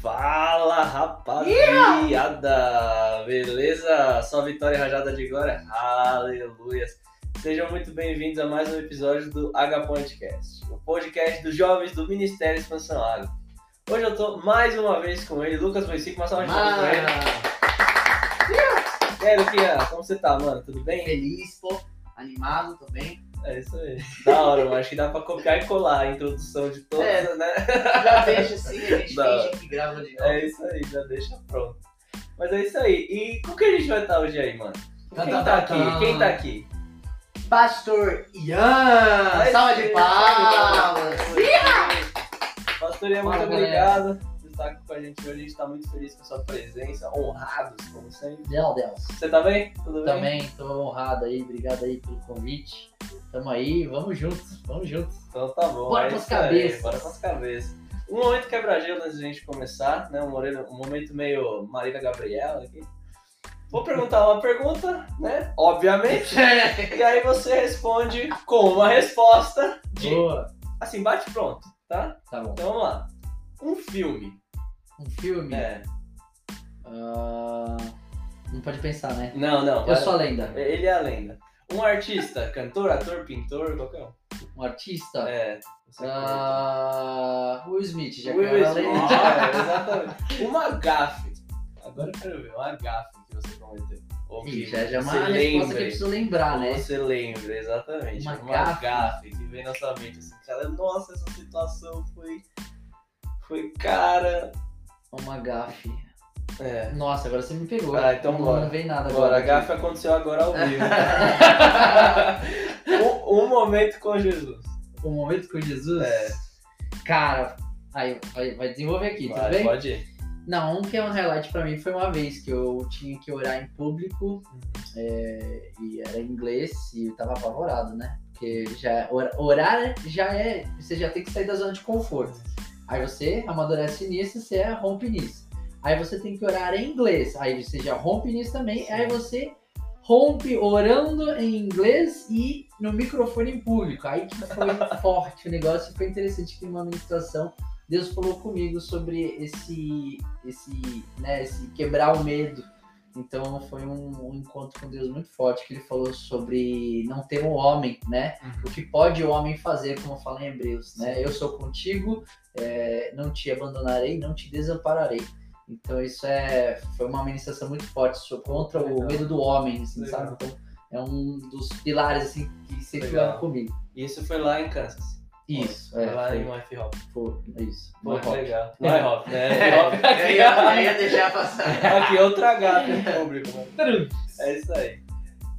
Fala rapaziada! Beleza? Só vitória e rajada de glória? Aleluia! Sejam muito bem-vindos a mais um episódio do H Podcast, o podcast dos jovens do Ministério Expansão Água. Hoje eu tô mais uma vez com ele, Lucas Moicic, uma salva de palmas pra ele. E aí, Luquinha, como você tá, mano? Tudo bem? Feliz, pô, animado também. É isso aí. Da hora, mano. Acho que dá pra copiar e colar a introdução de todas, É. né? Já deixa assim, a gente Da finge que grava de novo. É isso aí, já deixa pronto. Mas é isso aí. E com que a gente vai estar hoje aí, mano? Tá, Quem tá, tá tá, aqui? tá. Quem tá aqui? Pastor Ian! Ai, Salva de palmas! Pastor Ian, muito obrigado estar aqui com a gente hoje. A gente tá muito feliz com a sua presença, honrados, como sempre. Meu Deus. Você tá bem? Tudo bem? Também tô honrado aí, obrigado aí pelo convite. Tamo aí, vamos juntos, vamos juntos. Então tá bom. Bora é pras isso aí, cabeças. Bora pras cabeças. Um momento quebra-gelo antes da gente começar, né? Um momento, um momento meio Marília Gabriela aqui. Vou perguntar uma pergunta, né? Obviamente. E aí você responde com uma resposta de. Boa. Assim, bate pronto, tá? Tá bom. Então vamos lá. Um filme. Um filme? É. Ah, não pode pensar, né? Não, não. Eu sou a lenda. Ele é a lenda. Um artista, cantor, ator, pintor, qualquer um. Um artista? É. Ah, Will Smith, já Will Smith, é, exatamente. Uma gafe. Agora eu quero ver, uma gafe que você cometeu. Ou Ih, que já, já é uma resposta que eu lembre. preciso lembrar, né? Você lembra, exatamente. Uma Uma, gafe. gafe. que vem na sua mente assim, cara, nossa, essa situação foi. Foi cara. Uma gafe. É. Nossa, agora você me pegou. Ah, então não, bora. não vem nada Agora, agora. a gafe aconteceu agora ao vivo. um, um momento com Jesus. O momento com Jesus? É. Cara, aí vai, desenvolver aqui, tudo Vai, bem? pode ir. Não, um que é um highlight pra mim foi uma vez que eu tinha que orar em público é, e era em inglês e eu tava apavorado, né? Porque já, or- orar já é. Você já tem que sair da zona de conforto. Aí você amadurece nisso, você rompe nisso. Aí você tem que orar em inglês. Aí você já rompe nisso também. Sim. Aí você rompe orando em inglês e no microfone em público. Aí que foi forte o negócio. Foi interessante que numa ministração Deus falou comigo sobre esse, esse, né, esse quebrar o medo. Então foi um, um encontro com Deus muito forte que ele falou sobre não ter um homem, né? O que pode o homem fazer, como fala em Hebreus, né? Eu sou contigo, é, não te abandonarei, não te desampararei. Então isso é foi uma ministração muito forte contra o Legal. medo do homem, assim, sabe? Então é um dos pilares assim que sempre comigo. Isso foi lá em Kansas. Isso, é, lá foi, em Life Hop. foi, isso. Pô, rock. legal. Não é Hop, né? É Hop Eu ia, eu aqui. ia deixar passar. Aqui, outra gata em público, mano. É isso aí.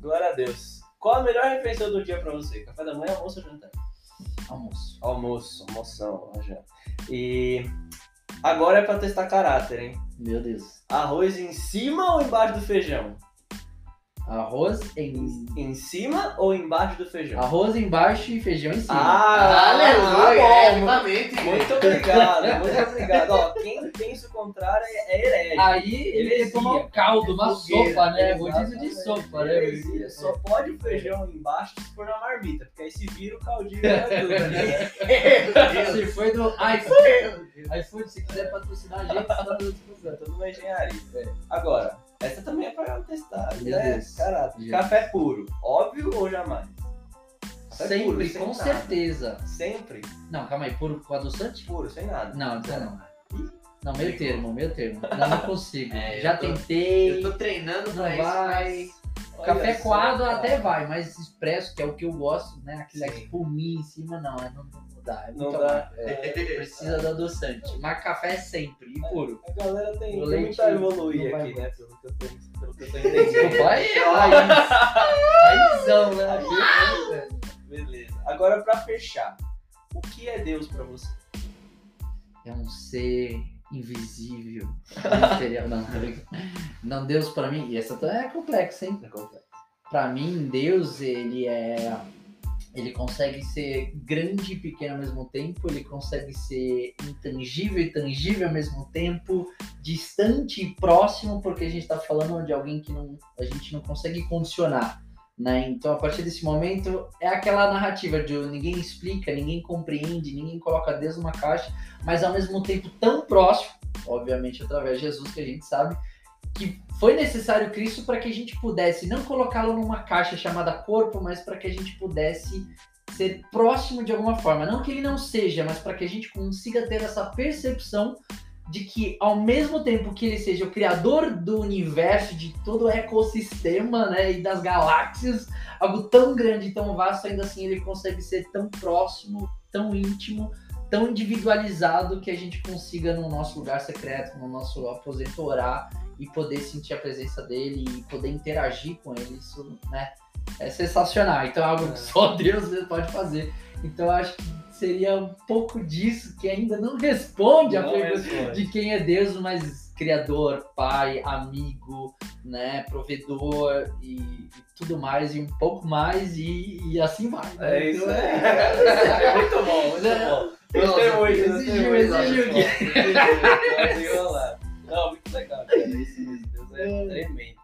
Glória a Deus. Qual a melhor refeição do dia pra você? Café da manhã, almoço ou jantar? Almoço. Almoço, almoção, já. E agora é pra testar caráter, hein? Meu Deus. Arroz em cima ou embaixo do feijão? Arroz em Em cima ou embaixo do feijão? arroz embaixo e feijão em cima. Ah, Aleluia, bom. é. Muito obrigado, muito obrigado. Ó, quem pensa o contrário é, é herege. Aí ele Heresia. ia tomar um caldo, uma Fogueira, sopa, né? Rodízio de sopa, né? Heresia. Só pode o feijão embaixo se for na marmita, porque aí se vira o caldinho e tudo, né? Se foi do iFood, iFood, se quiser patrocinar a gente, tá dando discussão. Tudo uma engenharia. É. Agora, essa também é pra testar, Meu né? Deus. Caráter. Gente. Café puro, óbvio ou jamais? Café puro, Sempre, sem com nada. certeza. Sempre Não, calma aí, puro com adoçante? puro, sem nada. Não, então não. Não, meio termo, meio termo. Não, não consigo. É, Já tô- tentei. Eu tô treinando pra isso, vai. mas... Café coado até vai, mas expresso, que é o que eu gosto, né? Aquele Sim. espuminha em cima, não, é- não, não dá. É Não dá. amargo. É, precisa do adoçante. Mas café é sempre, e puro. A galera tem, O tem leite muito a evoluir aqui, né? Pelo que eu tô, pelo que eu tô Desculpa entendendo. Raizão, né? Beleza. Agora, pra fechar, o que é Deus pra você? É um ser invisível. Material. Não, não, Deus pra mim. E essa é complexa, hein? É complexo. Pra mim, Deus, ele é. Ele consegue ser grande e pequeno ao mesmo tempo, ele consegue ser intangível e tangível ao mesmo tempo, distante e próximo, porque a gente está falando de alguém que não, a gente não consegue condicionar. Né? Então, a partir desse momento, é aquela narrativa de ninguém explica, ninguém compreende, ninguém coloca Deus numa caixa, mas ao mesmo tempo tão próximo, obviamente através de Jesus, que a gente sabe que foi necessário Cristo para que a gente pudesse não colocá-lo numa caixa chamada corpo, mas para que a gente pudesse ser próximo de alguma forma. Não que ele não seja, mas para que a gente consiga ter essa percepção de que ao mesmo tempo que ele seja o criador do universo, de todo o ecossistema, né, e das galáxias, algo tão grande e tão vasto, ainda assim ele consegue ser tão próximo, tão íntimo, tão individualizado que a gente consiga no nosso lugar secreto, no nosso aposento orar e poder sentir a presença dele e poder interagir com ele, isso, né, é sensacional. Então é algo que só Deus pode fazer. Então eu acho que seria um pouco disso que ainda não responde a Não pergunta responde. de quem é Deus, mas criador, pai, amigo, né, provedor e, e tudo mais e um pouco mais e, e assim vai. né? É isso Então, é- É muito bom, muito É. bom. Nossa, exigiu, exigiu Exigiu. Não, muito legal, cara. Isso mesmo. Deus é tremendo.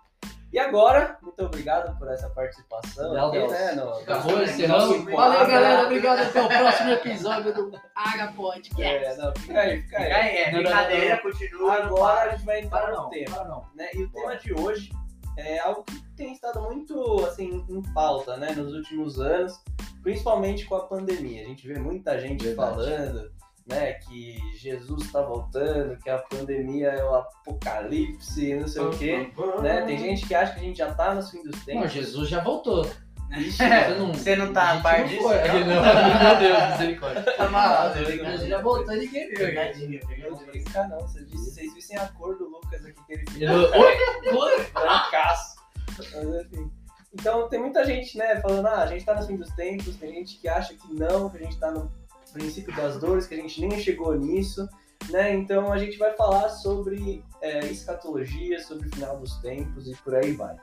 E agora, muito obrigado por essa participação. Meu aqui, Deus. né, no- Acabou encerrando. nossa, Valeu, galera. Obrigado. Até o próximo episódio do Aga Podcast. É, não, fica aí, fica aí. Fica aí, é Não, não, brincadeira, não. continua. Agora a gente vai entrar no não, tema. não. né? E o tema de hoje é algo que tem estado muito assim em pauta, né, nos últimos anos, principalmente com a pandemia. A gente vê muita gente Verdade. falando, né, que Jesus está voltando, que a pandemia é o apocalipse, não sei o quê, né? Tem gente que acha que a gente já tá no fim dos Não, tempos. Jesus já voltou. Ixi, Você não, Você não tá a par não disso? não? Não, meu Deus, misericórdia. Tá malado, Jesus já voltou e ninguém viu. né? Pegadinha, não pegadinha. vou brincar não, vocês, disse- vocês vissem a cor do Lucas aqui que ele fez. Oi? Oi? brancaço. Mas enfim. Então tem muita gente, né, falando, ah, a gente tá no fim dos tempos, tem gente que acha que não, que a gente tá no princípio das dores, que a gente nem chegou nisso, né? Então a gente vai falar sobre é, escatologia, sobre o final dos tempos e por aí vai.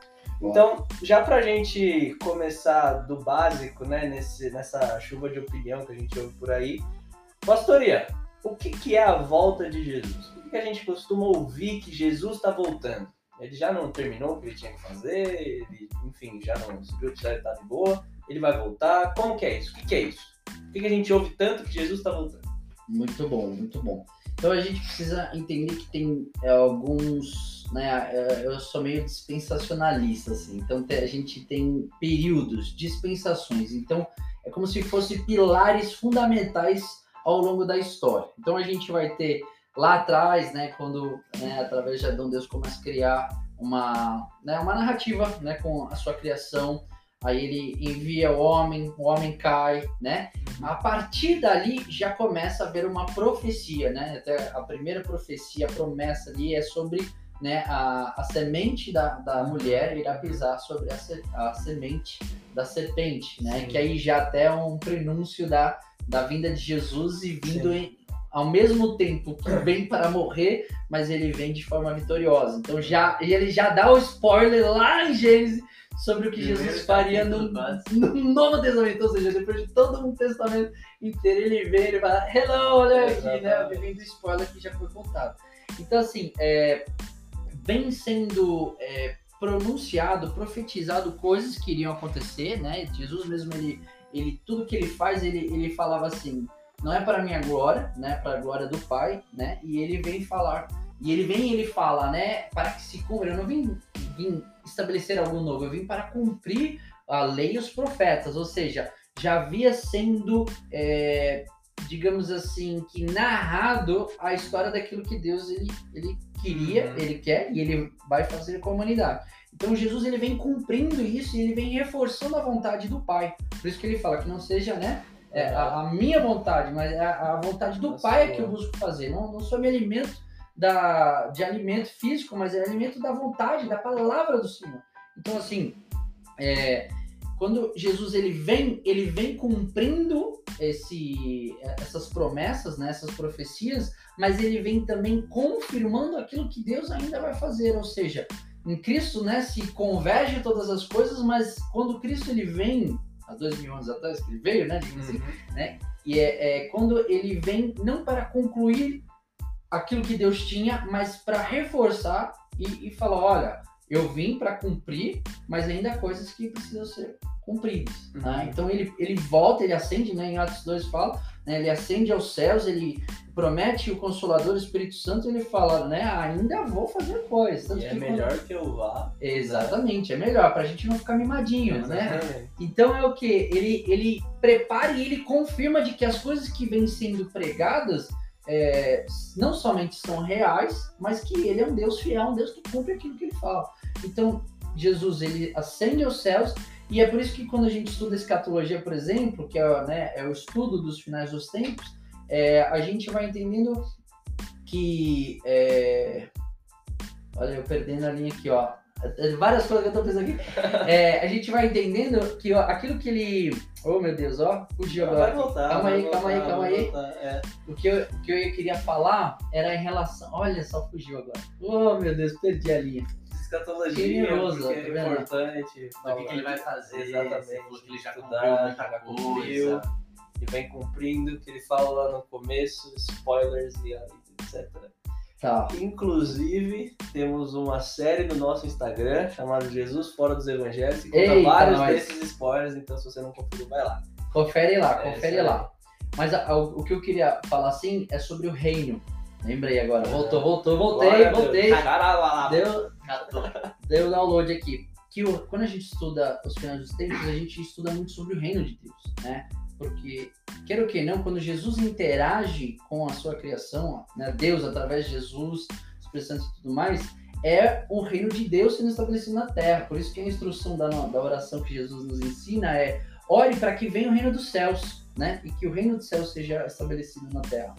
Então, já pra gente começar do básico, né, nesse, nessa chuva de opinião que a gente ouve por aí, pastoria, o que, que é a volta de Jesus? Por que, a gente costuma ouvir que Jesus está voltando? Ele já não terminou o que ele tinha que fazer, ele, enfim, já não subiu o céu, ele tá de boa, ele vai voltar. Como que é isso? O que, que é isso? Por que, a gente ouve tanto que Jesus está voltando? Muito bom, muito bom. Então a gente precisa entender que tem é, alguns, né? é, Eu sou meio dispensacionalista, assim. Então a gente tem períodos, dispensações. Então é como se fossem pilares fundamentais ao longo da história. Então a gente vai ter lá atrás, né? Quando, né, através de Adão, Deus começa a criar uma, né, uma narrativa, né? Com a sua criação. Aí ele envia o homem, o homem cai, né? A partir dali já começa a haver uma profecia, né? Até a primeira profecia, a promessa ali é sobre né, a, a semente da, da mulher irá pisar sobre a, se- a semente da serpente, né? Sim. Que aí já até é um prenúncio da, da vinda de Jesus e vindo em, ao mesmo tempo que vem para morrer, mas ele vem de forma vitoriosa. Então já ele já dá o spoiler lá em Gênesis sobre o que Primeiro Jesus faria no, no Novo Testamento, ou seja, depois de todo um testamento inteiro, ele vê, ele fala, hello, olha aqui, né? Vivendo o spoiler que já foi contado. Então, assim, é, vem sendo é, pronunciado, profetizado coisas que iriam acontecer, né? Jesus mesmo, ele, ele tudo que ele faz, ele, ele falava assim, não é para minha glória, né? Para a glória do Pai, né? E ele vem falar, e ele vem e ele fala, né? Para que se cumpra, eu não vim, vim estabelecer algo novo, eu vim para cumprir a lei e os profetas, ou seja, já havia sendo, é, digamos assim, que narrado a história daquilo que Deus ele, ele queria, Uhum. ele quer e ele vai fazer com a humanidade. Então Jesus ele vem cumprindo isso e ele vem reforçando a vontade do Pai. Por isso que ele fala que não seja, né, é, a, a minha vontade, mas é a, a vontade do A Pai é que eu busco fazer. Não, não sou me alimento da, de alimento físico, mas é alimento da vontade, da palavra do Senhor. Então assim, é, quando Jesus ele vem, ele vem cumprindo esse, essas promessas, né, essas profecias, mas ele vem também confirmando aquilo que Deus ainda vai fazer, ou seja, em Cristo, né, se converge todas as coisas, mas quando Cristo ele vem há dois mil anos atrás que ele veio, né, digamos assim, e é, é quando ele vem não para concluir aquilo que Deus tinha, mas para reforçar e, e falar, olha, eu vim para cumprir, mas ainda há coisas que precisam ser cumpridos. Uhum. né? Então ele, ele volta, ele ascende, né, em Atos 2 fala, né, ele ascende aos céus, ele promete o Consolador, o Espírito Santo, ele fala, né, ainda vou fazer coisas. E é que melhor que eu vá. Exatamente, é melhor, pra gente não ficar mimadinho, né? Exatamente. Então é o que? Ele, ele prepara e ele confirma de que as coisas que vêm sendo pregadas é, não somente são reais, mas que ele é um Deus fiel, um Deus que cumpre aquilo que ele fala. Então, Jesus, ele ascende aos céus, e é por isso que quando a gente estuda escatologia, por exemplo, que é, né, é o estudo dos finais dos tempos, é, a gente vai entendendo que. é, olha, eu perdendo a linha aqui, ó. Várias coisas que eu tô pensando aqui. É, a gente vai entendendo que ó, aquilo que ele. Oh meu Deus, ó, fugiu Vai agora. voltar. Calma vai aí, voltar, calma aí, calma vai aí. voltar, é. O que, eu, o que eu queria falar era em relação. Olha só, fugiu agora. Oh meu Deus, perdi a linha. Escatologia, Generoso, porque tá é vendo? importante. O que, que ele vai fazer? Exatamente. Que ele já Estudar, já cumpriu. E vem cumprindo, que ele fala lá no começo, spoilers e etc. Tá. Inclusive, temos uma série no nosso Instagram chamada Jesus Fora dos Evangelhos, que conta Eita, vários nós. desses spoilers, então se você não conferiu, vai lá. Confere lá, É, confere aí. lá. Mas a- a- o que eu queria falar assim é sobre o reino. Lembrei agora. Voltou, voltou, voltei, Glória a Deus. voltei. Deu, deu download aqui. Que o- quando a gente estuda os finais dos tempos, a gente estuda muito sobre o reino de Deus, né? Porque, quer o que não, quando Jesus interage com a sua criação, né, Deus através de Jesus, Espírito Santo e tudo mais, é o reino de Deus sendo estabelecido na terra. Por isso que a instrução da, da oração que Jesus nos ensina é ore para que venha o reino dos céus, né? E que o reino dos céus seja estabelecido na terra.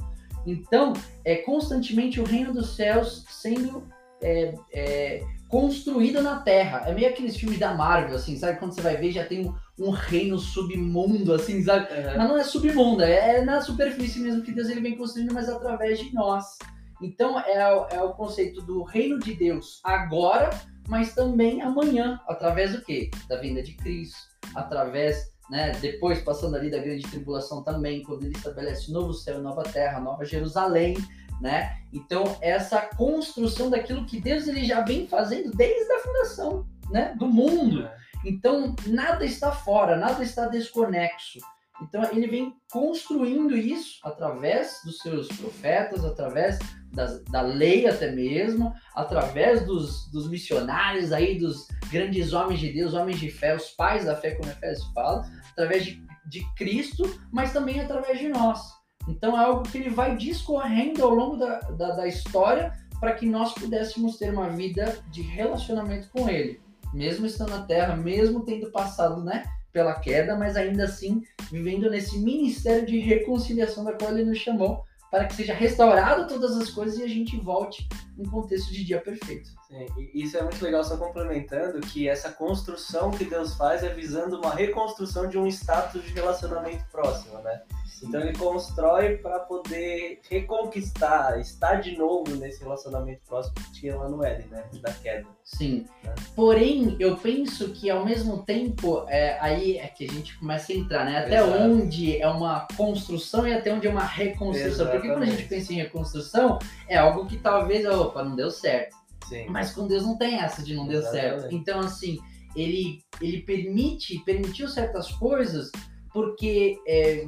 Então, é constantemente o reino dos céus sendo é, é, construído na Terra. É meio aqueles filmes da Marvel, assim, sabe? Quando você vai ver, já tem um, um reino submundo, assim, sabe? Uhum. Mas não é submundo, é na superfície mesmo que Deus ele vem construindo, mas através de nós. Então, é, o- é o conceito do reino de Deus agora, mas também amanhã, através do quê? Da vinda de Cristo, através, né, depois passando ali da grande tribulação também, quando ele estabelece novo céu, nova terra, nova Jerusalém, né? Então, essa construção daquilo que Deus ele já vem fazendo desde a fundação, né, do mundo. Então, nada está fora, nada está desconexo. Então, ele vem construindo isso através dos seus profetas, através das- da lei até mesmo, através dos, dos missionários aí, dos grandes homens de Deus, homens de fé, os pais da fé, como Efésios fala, através de, de Cristo, mas também através de nós. Então, é algo que ele vai discorrendo ao longo da, da, da história para que nós pudéssemos ter uma vida de relacionamento com ele mesmo estando na Terra, mesmo tendo passado, né, pela queda, mas ainda assim vivendo nesse ministério de reconciliação da qual ele nos chamou, para que seja restaurado todas as coisas e a gente volte em contexto de dia perfeito. Sim, e isso é muito legal, só complementando que essa construção que Deus faz é visando uma reconstrução de um status de relacionamento próximo, né? Então ele constrói para poder reconquistar, estar de novo nesse relacionamento próximo que tinha lá no Éden, né? Da queda. Sim. Né? Porém, eu penso que ao mesmo tempo, é, aí é que a gente começa a entrar, né? Até Exato. onde é uma construção e até onde é uma reconstrução. Porque quando a gente Exatamente. pensa em reconstrução, é algo que talvez, opa, não deu certo. Sim. Mas com Deus não tem essa de não deu certo. Então, assim, ele, ele permite, permitiu certas coisas porque é,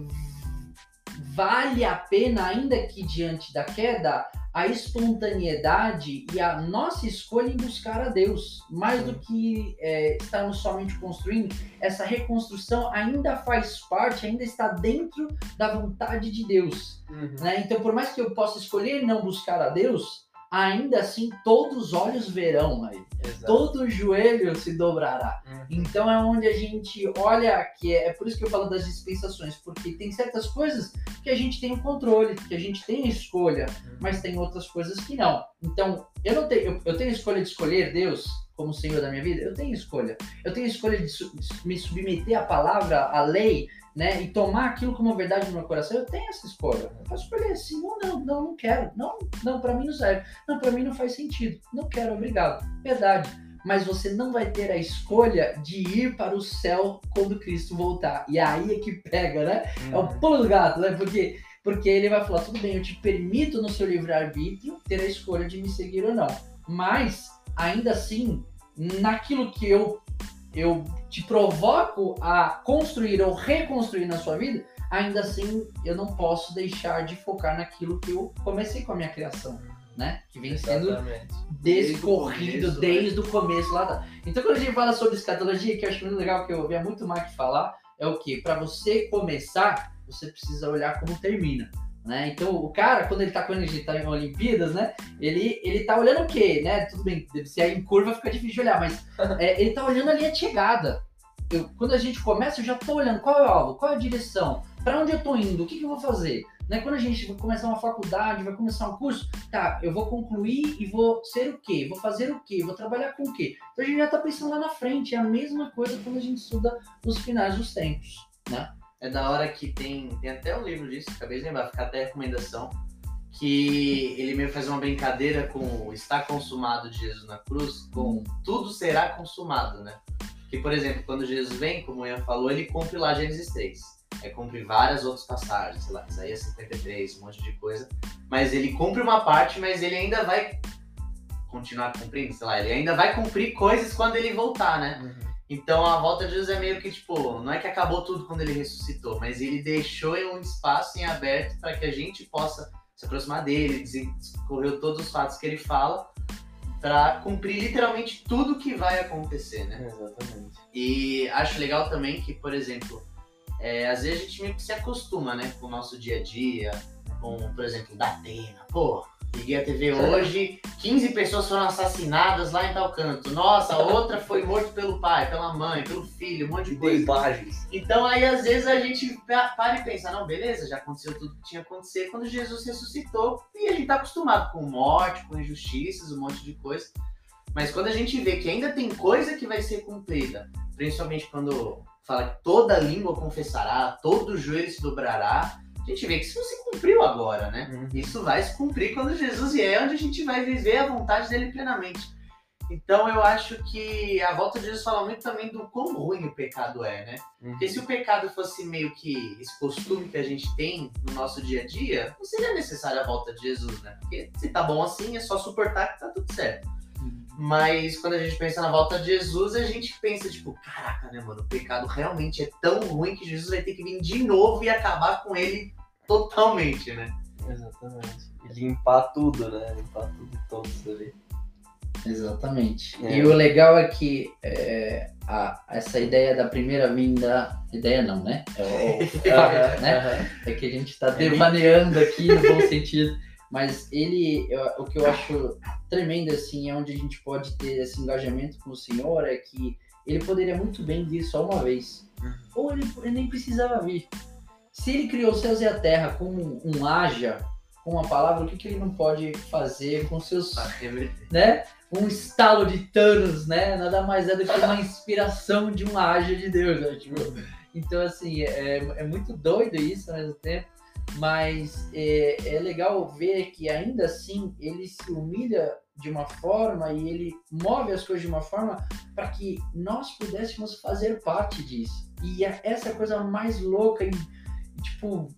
vale a pena, ainda que diante da queda, a espontaneidade e a nossa escolha em buscar a Deus. Mais do que é, estarmos somente construindo, essa reconstrução ainda faz parte, ainda está dentro da vontade de Deus. Uhum. né? Então, por mais que eu possa escolher não buscar a Deus, ainda assim todos os olhos verão a ele. Exato. Todo joelho se dobrará. Uhum. Então é onde a gente olha que é, é por isso que eu falo das dispensações, porque tem certas coisas que a gente tem o controle, que a gente tem a escolha, Uhum. mas tem outras coisas que não. Então, eu não tenho, eu, eu tenho a escolha de escolher Deus como Senhor da minha vida, eu tenho escolha. Eu tenho a escolha de, su- de me submeter à palavra, à lei, né, e tomar aquilo como verdade no meu coração. Eu tenho essa escolha. Eu posso escolher sim ou não, não, não quero. Não, não, para mim não serve. Não, para mim não faz sentido. Não quero, obrigado. Verdade. Mas você não vai ter a escolha de ir para o céu quando Cristo voltar. E aí é que pega, né? É o Uhum. pulo do gato, né? Porque, porque ele vai falar, tudo bem, eu te permito no seu livre-arbítrio ter a escolha de me seguir ou não. Mas, ainda assim, naquilo que eu eu te provoco a construir ou reconstruir na sua vida, ainda assim eu não posso deixar de focar naquilo que eu comecei com a minha criação, né? Que vem sendo descorrido Desde o começo, desde o começo lá. da- Então, quando a gente fala sobre escatologia, que eu acho muito legal, que eu ouvia muito o Mark falar, é o que? Para você começar, você precisa olhar como termina. Né? Então, o cara, quando ele tá a gente tá em Olimpíadas, né? Ele, ele tá olhando o quê? Né? Tudo bem, se é em curva fica difícil de olhar, mas é, ele tá olhando ali a chegada. Eu, quando a gente começa, eu já tô olhando qual é o alvo, qual é a direção, para onde eu tô indo, o que, que eu vou fazer. Né? Quando a gente vai começar uma faculdade, vai começar um curso, tá, eu vou concluir e vou ser o quê? Vou fazer o quê? Vou trabalhar com o quê? Então a gente já tá pensando lá na frente, é a mesma coisa quando a gente estuda os finais dos tempos, né? É da hora que tem, tem até um livro disso, acabei de lembrar, fica até recomendação, que ele meio faz uma brincadeira com o está consumado de Jesus na cruz, com tudo será consumado, né? Que, por exemplo, quando Jesus vem, como o Ian falou, ele cumpre lá Gênesis 3. É cumpre várias outras passagens, sei lá, Isaías 53, um monte de coisa. Mas ele cumpre uma parte, mas ele ainda vai continuar cumprindo, sei lá, ele ainda vai cumprir coisas quando ele voltar, né? Então a volta de Jesus é meio que tipo, não é que acabou tudo quando ele ressuscitou, mas ele deixou um espaço em aberto para que a gente possa se aproximar dele, discorreu todos os fatos que ele fala, para cumprir literalmente tudo que vai acontecer, né? Exatamente. E acho legal também que, por exemplo, é, às vezes a gente meio que se acostuma, né, com o nosso dia a dia, por exemplo, da Atena. Pô, liguei a TV hoje, 15 pessoas foram assassinadas lá em tal canto. Nossa, outra foi morta pelo pai, pela mãe, pelo filho, um monte de coisa. imagens. Então aí às vezes a gente pa- para e pensa, não, beleza, já aconteceu tudo que tinha que acontecer quando Jesus ressuscitou e a gente tá acostumado com morte, com injustiças, um monte de coisa. Mas quando a gente vê que ainda tem coisa que vai ser cumprida, principalmente quando fala que toda língua confessará, todo joelho se dobrará, a gente vê que isso não se cumpriu agora, né? Isso vai se cumprir quando Jesus vier, onde a gente vai viver a vontade dele plenamente. Então eu acho que a volta de Jesus fala muito também do quão ruim o pecado é, né? Porque se o pecado fosse meio que esse costume que a gente tem no nosso dia a dia, não seria necessária a volta de Jesus, né? Porque se tá bom assim, é só suportar que tá tudo certo. Mas quando a gente pensa na volta de Jesus, a gente pensa, tipo, caraca, né, mano? O pecado realmente é tão ruim que Jesus vai ter que vir de novo e acabar com ele totalmente, né? Exatamente. E limpar tudo, né? Limpar tudo e todos ali. Exatamente. É. E o legal é que é, a- essa ideia da primeira vinda. Ideia não, né? É o, o fato, né? É que a gente está devaneando aqui no bom sentido. Mas ele, eu- o que eu acho tremendo, assim, é onde a gente pode ter esse engajamento com o Senhor, é que ele poderia muito bem vir só uma vez. Ou ele, ele nem precisava vir. Se ele criou os céus e a terra com um haja, com uma palavra, o que, que ele não pode fazer com seus Pra reverter. né? Um estalo de Thanos, né? Nada mais é do que uma inspiração de um haja de Deus, né? Tipo, então, assim, é, é muito doido isso ao mesmo tempo, mas é, é legal ver que ainda assim ele se humilha de uma forma e ele move as coisas de uma forma para que nós pudéssemos fazer parte disso. E é essa coisa mais louca e, tipo,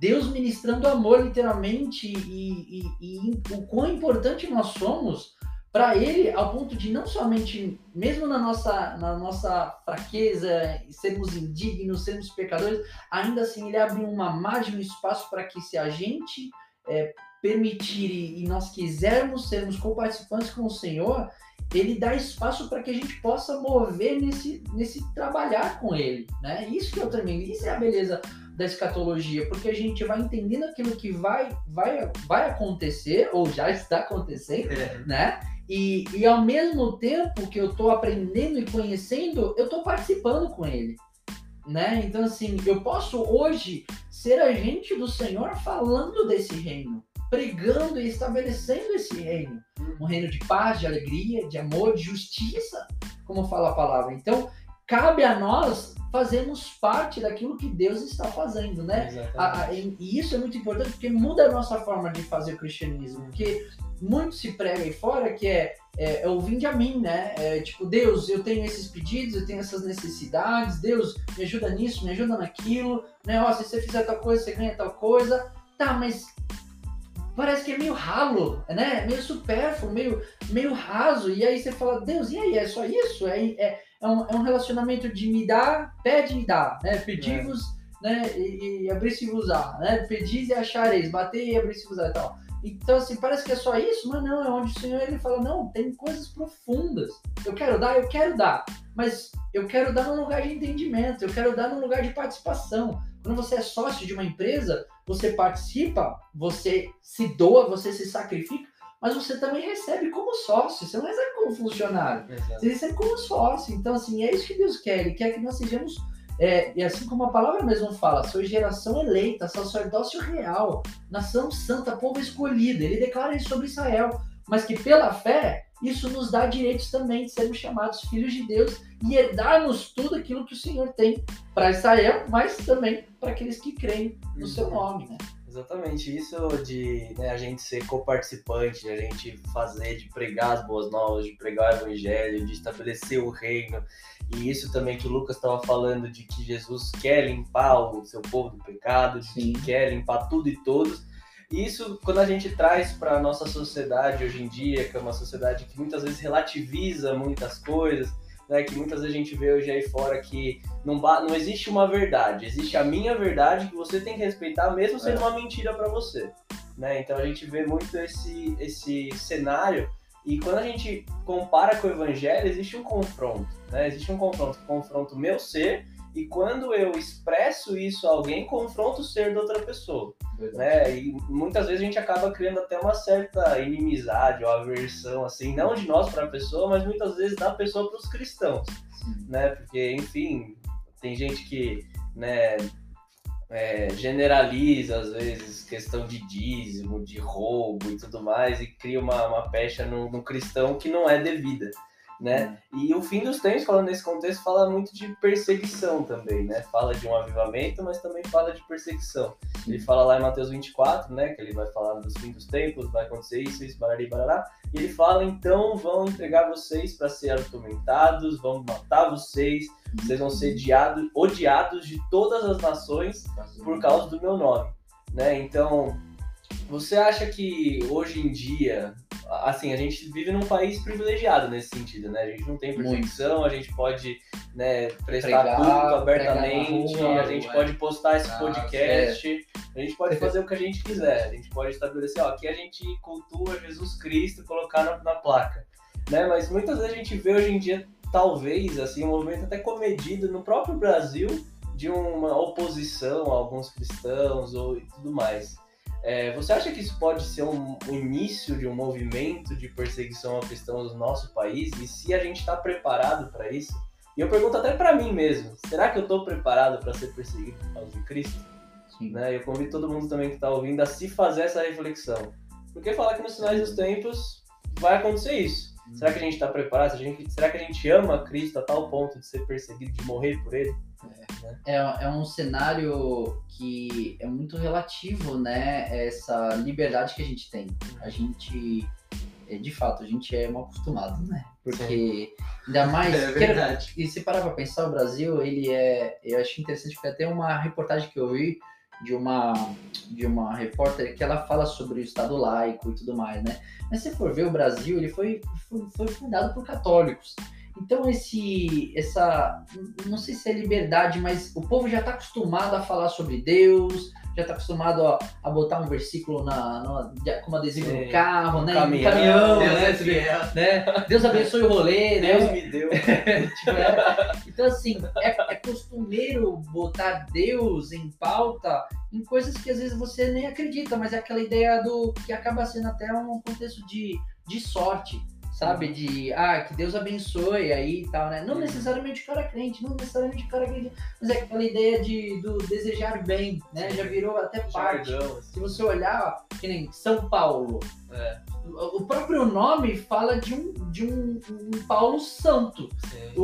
Deus ministrando amor literalmente e, e- e o quão importante nós somos para ele ao ponto de não somente mesmo na nossa na nossa fraqueza sermos indignos sermos pecadores ainda assim ele abre uma margem um espaço para que se a gente é, permitir e, e nós quisermos sermos coparticipantes com o Senhor ele dá espaço para que a gente possa mover nesse nesse trabalhar com ele né? Isso que eu também isso é a beleza da escatologia, porque a gente vai entendendo aquilo que vai, vai, vai acontecer, ou já está acontecendo, né? E, e ao mesmo tempo que eu estou aprendendo e conhecendo, eu estou participando com ele, né? Então, assim, eu posso hoje ser agente do Senhor falando desse reino, pregando e estabelecendo esse reino. Um reino de paz, de alegria, de amor, de justiça, como fala a palavra. Então, cabe a nós fazermos parte daquilo que Deus está fazendo, né? A- a- e isso é muito importante porque muda a nossa forma de fazer o cristianismo. Porque muito se prega aí fora que é, é, é o vinde a mim, né? É, tipo, Deus, eu tenho esses pedidos, eu tenho essas necessidades, Deus, me ajuda nisso, me ajuda naquilo, né? Ó, se você fizer tal coisa, você ganha tal coisa. Tá, mas parece que é meio ralo, né? Meio supérfluo, meio, meio raso. E aí você fala, Deus, e aí, é só isso? É, é, é um, é um relacionamento de me dar, pede e dá, né? Pedivos, né? E, e abrir-se-vos-á, né? Pedis e achareis, bater e abrir-se-vos-á e tal. Então, assim, parece que é só isso, mas não, é onde o Senhor ele fala, não, tem coisas profundas. Eu quero dar, eu quero dar, mas eu quero dar num lugar de entendimento, eu quero dar num lugar de participação. Quando você é sócio de uma empresa, você participa, você se doa, você se sacrifica, mas você também recebe como sócio, você não recebe como funcionário, Exato. você recebe como sócio. Então, assim, é isso que Deus quer, Ele quer que nós sejamos, é, e assim como a palavra mesmo fala, sua geração eleita, sacerdócio real, nação santa, povo escolhido. Ele declara isso sobre Israel, mas que pela fé, isso nos dá direitos também de sermos chamados filhos de Deus e herdarmos tudo aquilo que o Senhor tem para Israel, mas também para aqueles que creem no seu nome, né? Exatamente, isso de né, a gente ser coparticipante, de a gente fazer, de pregar as boas novas, de pregar o evangelho, de estabelecer o reino. E isso também que o Lucas estava falando de que Jesus quer limpar o seu povo do pecado, de Sim. que quer limpar tudo e todos. E isso, quando a gente traz para a nossa sociedade hoje em dia, que é uma sociedade que muitas vezes relativiza muitas coisas, né, que muitas vezes a gente vê hoje aí fora que não, não existe uma verdade, existe a minha verdade que você tem que respeitar, mesmo sendo É. uma mentira para você. Né? Então a gente vê muito esse, esse cenário e quando a gente compara com o evangelho, existe um confronto. Né? Existe um confronto, confronto meu ser e quando eu expresso isso a alguém, confronto o ser de outra pessoa né? E muitas vezes a gente acaba criando até uma certa inimizade ou aversão, assim, não de nós para a pessoa, mas muitas vezes da pessoa para os cristãos, Sim. né? Porque, enfim, tem gente que, né, é, generaliza às vezes questão de dízimo, de roubo e tudo mais, e cria uma, uma pecha no, no cristão que não é devida. Né? E o fim dos tempos, falando nesse contexto, fala muito de perseguição também, né? Fala de um avivamento, mas também fala de perseguição. Ele fala lá em Mateus 24, né? Que ele vai falar dos fim dos tempos, vai acontecer isso, isso, barari, barará. E ele fala, então vão entregar vocês para ser atormentados, vão matar vocês, vocês vão ser odiados, odiados de todas as nações por causa do meu nome, né? Então, você acha que hoje em dia, assim, a gente vive num país privilegiado nesse sentido, né? A gente não tem perseguição, a gente pode né, prestar Pregar, culto abertamente, rua, a gente é. pode postar esse Ah, podcast, a gente pode fazer o que a gente quiser, a gente pode estabelecer, ó, aqui a gente cultua Jesus Cristo e colocar na, na placa, né? Mas muitas vezes a gente vê hoje em dia, talvez, assim, um movimento até comedido no próprio Brasil de uma oposição a alguns cristãos ou e tudo mais. É, você acha que isso pode ser um, o início de um movimento de perseguição a cristãos no nosso país? E se a gente está preparado para isso? E eu pergunto até para mim mesmo: será que eu estou preparado para ser perseguido por causa de Cristo? Sim. Né? Eu convido todo mundo também que está ouvindo a se fazer essa reflexão. Porque falar que nos sinais dos tempos vai acontecer isso. Será que a gente está preparado? Será que a gente- Será que a gente ama Cristo a tal ponto de ser perseguido, de morrer por ele? É, é um cenário que é muito relativo, né? Essa liberdade que a gente tem. A gente, é, de fato, a gente é mal acostumado, né? Porque ainda mais. É quero- verdade. e se parar pra pensar, o Brasil, ele é. Eu acho interessante porque até uma reportagem que eu vi de uma, de uma repórter que ela fala sobre o Estado laico e tudo mais, né? Mas se for ver o Brasil, ele foi, foi, foi fundado por católicos. Então esse, essa, não sei se é liberdade, mas o povo já está acostumado a falar sobre Deus, já está acostumado a, a botar um versículo na, na como adesivo Sim. no carro, né? caminhão, no caminhão, Deus né? é fiel. né? Deus abençoe o rolê, né? Deus me deu. Tipo, é- Então, assim, é, é costumeiro botar Deus em pauta em coisas que às vezes você nem acredita, mas é aquela ideia do que acaba sendo até um contexto de, de sorte, sabe? De, ah, que Deus abençoe aí e tal, né? Não Uhum. necessariamente o cara crente, não necessariamente o cara acredita, mas é aquela ideia de, do desejar bem, né? Já virou até parte. Jargão, assim. Se você olhar, que nem São Paulo, É, o o próprio nome fala de um, de um, um Paulo santo sim. o,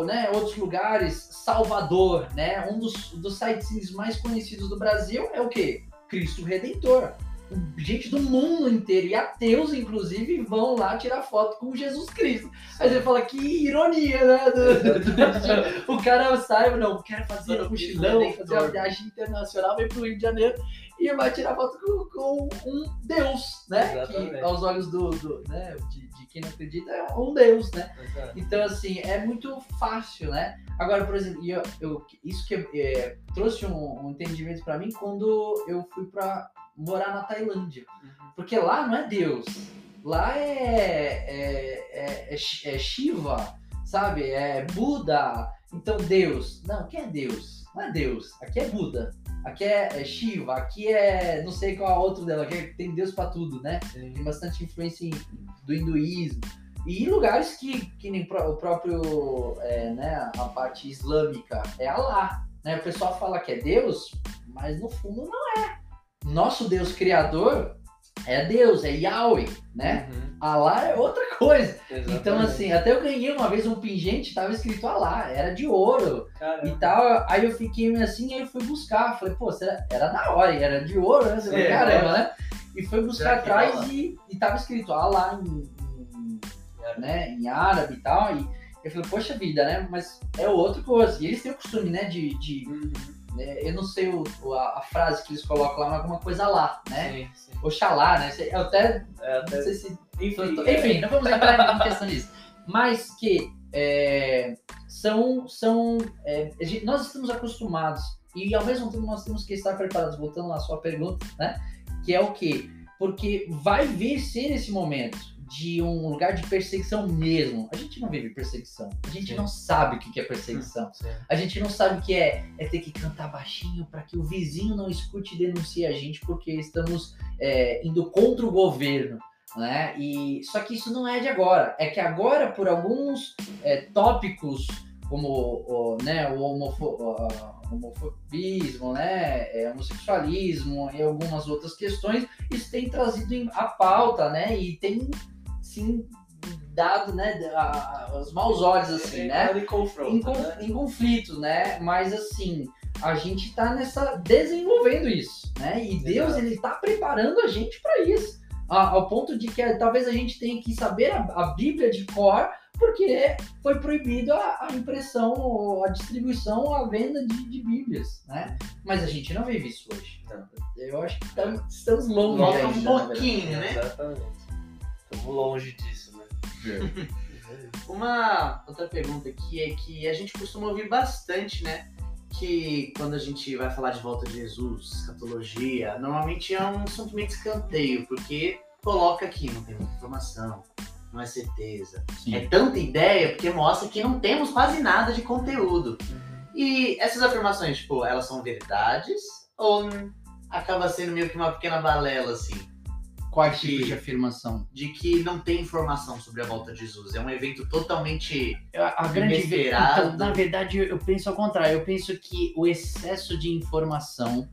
o, né, outros lugares, Salvador, né? Um dos, dos sites mais conhecidos do Brasil é o quê? Cristo Redentor. Gente do mundo inteiro, e ateus, inclusive, vão lá tirar foto com Jesus Cristo. Aí você fala, que ironia, né? o cara sai, não, quero fazer um mochilão, Redentor. fazer uma viagem internacional, vem pro Rio de Janeiro e vai tirar foto com, com um Deus, né? Exatamente. Que aos olhos do, do né, de, de quem não acredita é um Deus, né? Exato. Então, assim, é muito fácil, né? Agora, por exemplo, eu, eu- isso que é, trouxe um, um entendimento pra mim quando eu fui pra morar na Tailândia. Uhum. Porque lá não é Deus. Lá é, é, é, é é Shiva, sabe? É Buda. Então, Deus. Não, quem é Deus? Não é Deus. Aqui é Buda. Aqui é, é Shiva. Aqui é. Não sei qual é a outra dela. Aqui é- tem Deus pra tudo, né? Tem bastante influência em- do hinduísmo e em lugares que, que nem o próprio é, né, a parte islâmica é Allah né? o pessoal fala que é Deus mas no fundo não é nosso Deus criador é Deus é Yahweh né Uhum. Allah é outra coisa então Exatamente. assim até eu ganhei uma vez um pingente tava escrito Allah era de ouro Caramba. e tal. Aí eu fiquei assim, aí eu fui buscar. Falei, pô, será? era da hora, era de ouro, né? Fala, É, caramba, né? E foi buscar atrás e, e tava escrito Allah em, em, né, em árabe e tal. E eu falei, poxa vida, né? Mas é outra coisa. E eles têm o costume, né, de. de Uhum. Né, eu não sei o, a, a frase que eles colocam lá, mas alguma coisa lá, né? Sim, sim. Oxalá, né? Eu até É, não até... sei se Enfim, enfim, não vamos entrar em questão disso. Mas que é, são. são é, nós estamos acostumados e ao mesmo tempo nós temos que estar preparados, voltando à sua pergunta, né? Que é o quê? Porque vai vir ser esse momento de um lugar de perseguição mesmo. A gente não vive perseguição. A gente Sim. não sabe o que é perseguição. Sim. A gente não sabe o que é, é ter que cantar baixinho para que o vizinho não escute e denuncie a gente porque estamos é, indo contra o governo. Né? E, só que isso não é de agora. É que agora, por alguns é, tópicos, como o, né, o homofo- homofobismo, né, é, homossexualismo e algumas outras questões, isso tem trazido a pauta, né? E tem, sim, dado né, a- a- os maus olhos, assim, né? Em confronto, em, con- né? em conflitos, né? Mas assim, a gente tá nessa desenvolvendo isso, né? E Deus Exato. ele tá preparando a gente para isso, a- ao ponto de que talvez a gente tenha que saber a, a Bíblia de cor, porque foi proibido a, a impressão, ou a distribuição, a venda de, de Bíblias, né? Mas a gente não vive isso hoje. Não. Eu acho que tam- estamos longe Falta ainda, um pouquinho, né? Exatamente. Estamos longe disso, né? Uma outra pergunta aqui é que a gente costuma ouvir bastante, né? Que quando a gente vai falar de volta de Jesus, escatologia, normalmente é um assunto meio de escanteio, porque coloca aqui, não tem muita informação, não é certeza. Sim. É tanta ideia porque mostra que não temos quase nada de conteúdo. E essas afirmações, tipo, elas são verdades ou acaba sendo meio que uma pequena balela, assim? Qual Que- tipo de afirmação? De que não tem informação sobre a volta de Jesus. É um evento totalmente A a grande então, na verdade, eu- eu penso ao contrário. Eu penso que o excesso de informação,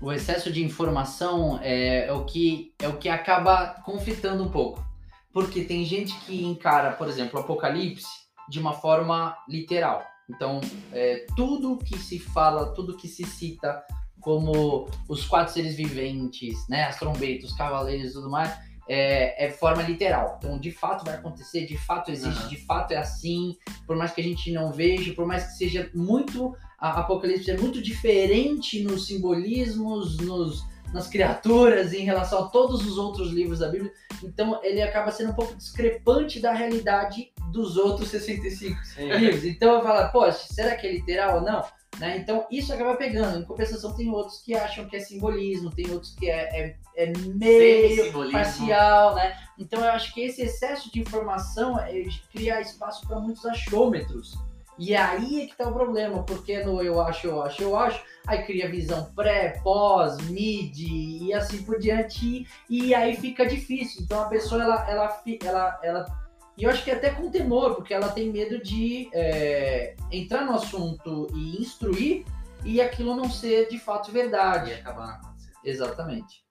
o excesso de informação é, é o que é o que acaba conflitando um pouco, porque tem gente que encara, por exemplo, o Apocalipse de uma forma literal. Então, é, tudo que se fala, tudo que se cita como os quatro seres viventes, né, as trombetas, os cavaleiros e tudo mais, é, é forma literal. Então, de fato vai acontecer, de fato existe, Aham. de fato é assim, por mais que a gente não veja, por mais que seja muito. A Apocalipse é muito diferente nos simbolismos, nos, nas criaturas, em relação a todos os outros livros da Bíblia. Então, ele acaba sendo um pouco discrepante da realidade dos outros 65 Sim. livros. Então, eu falo, poxa, será que é literal ou não? Né? Então, isso acaba pegando. Em compensação, tem outros que acham que é simbolismo, tem outros que é, é, é meio parcial, né? Então eu acho que esse excesso de informação é, cria espaço para muitos achômetros. E aí é que tá o problema, porque no eu acho, eu acho, eu acho, aí cria visão pré, pós, mid e assim por diante, e, aí fica difícil. Então a pessoa, ela, ela, ela, ela, e eu acho que até com temor, porque ela tem medo de é, entrar no assunto e instruir, e aquilo não ser de fato E verdade. acabar não acontecendo. Exatamente.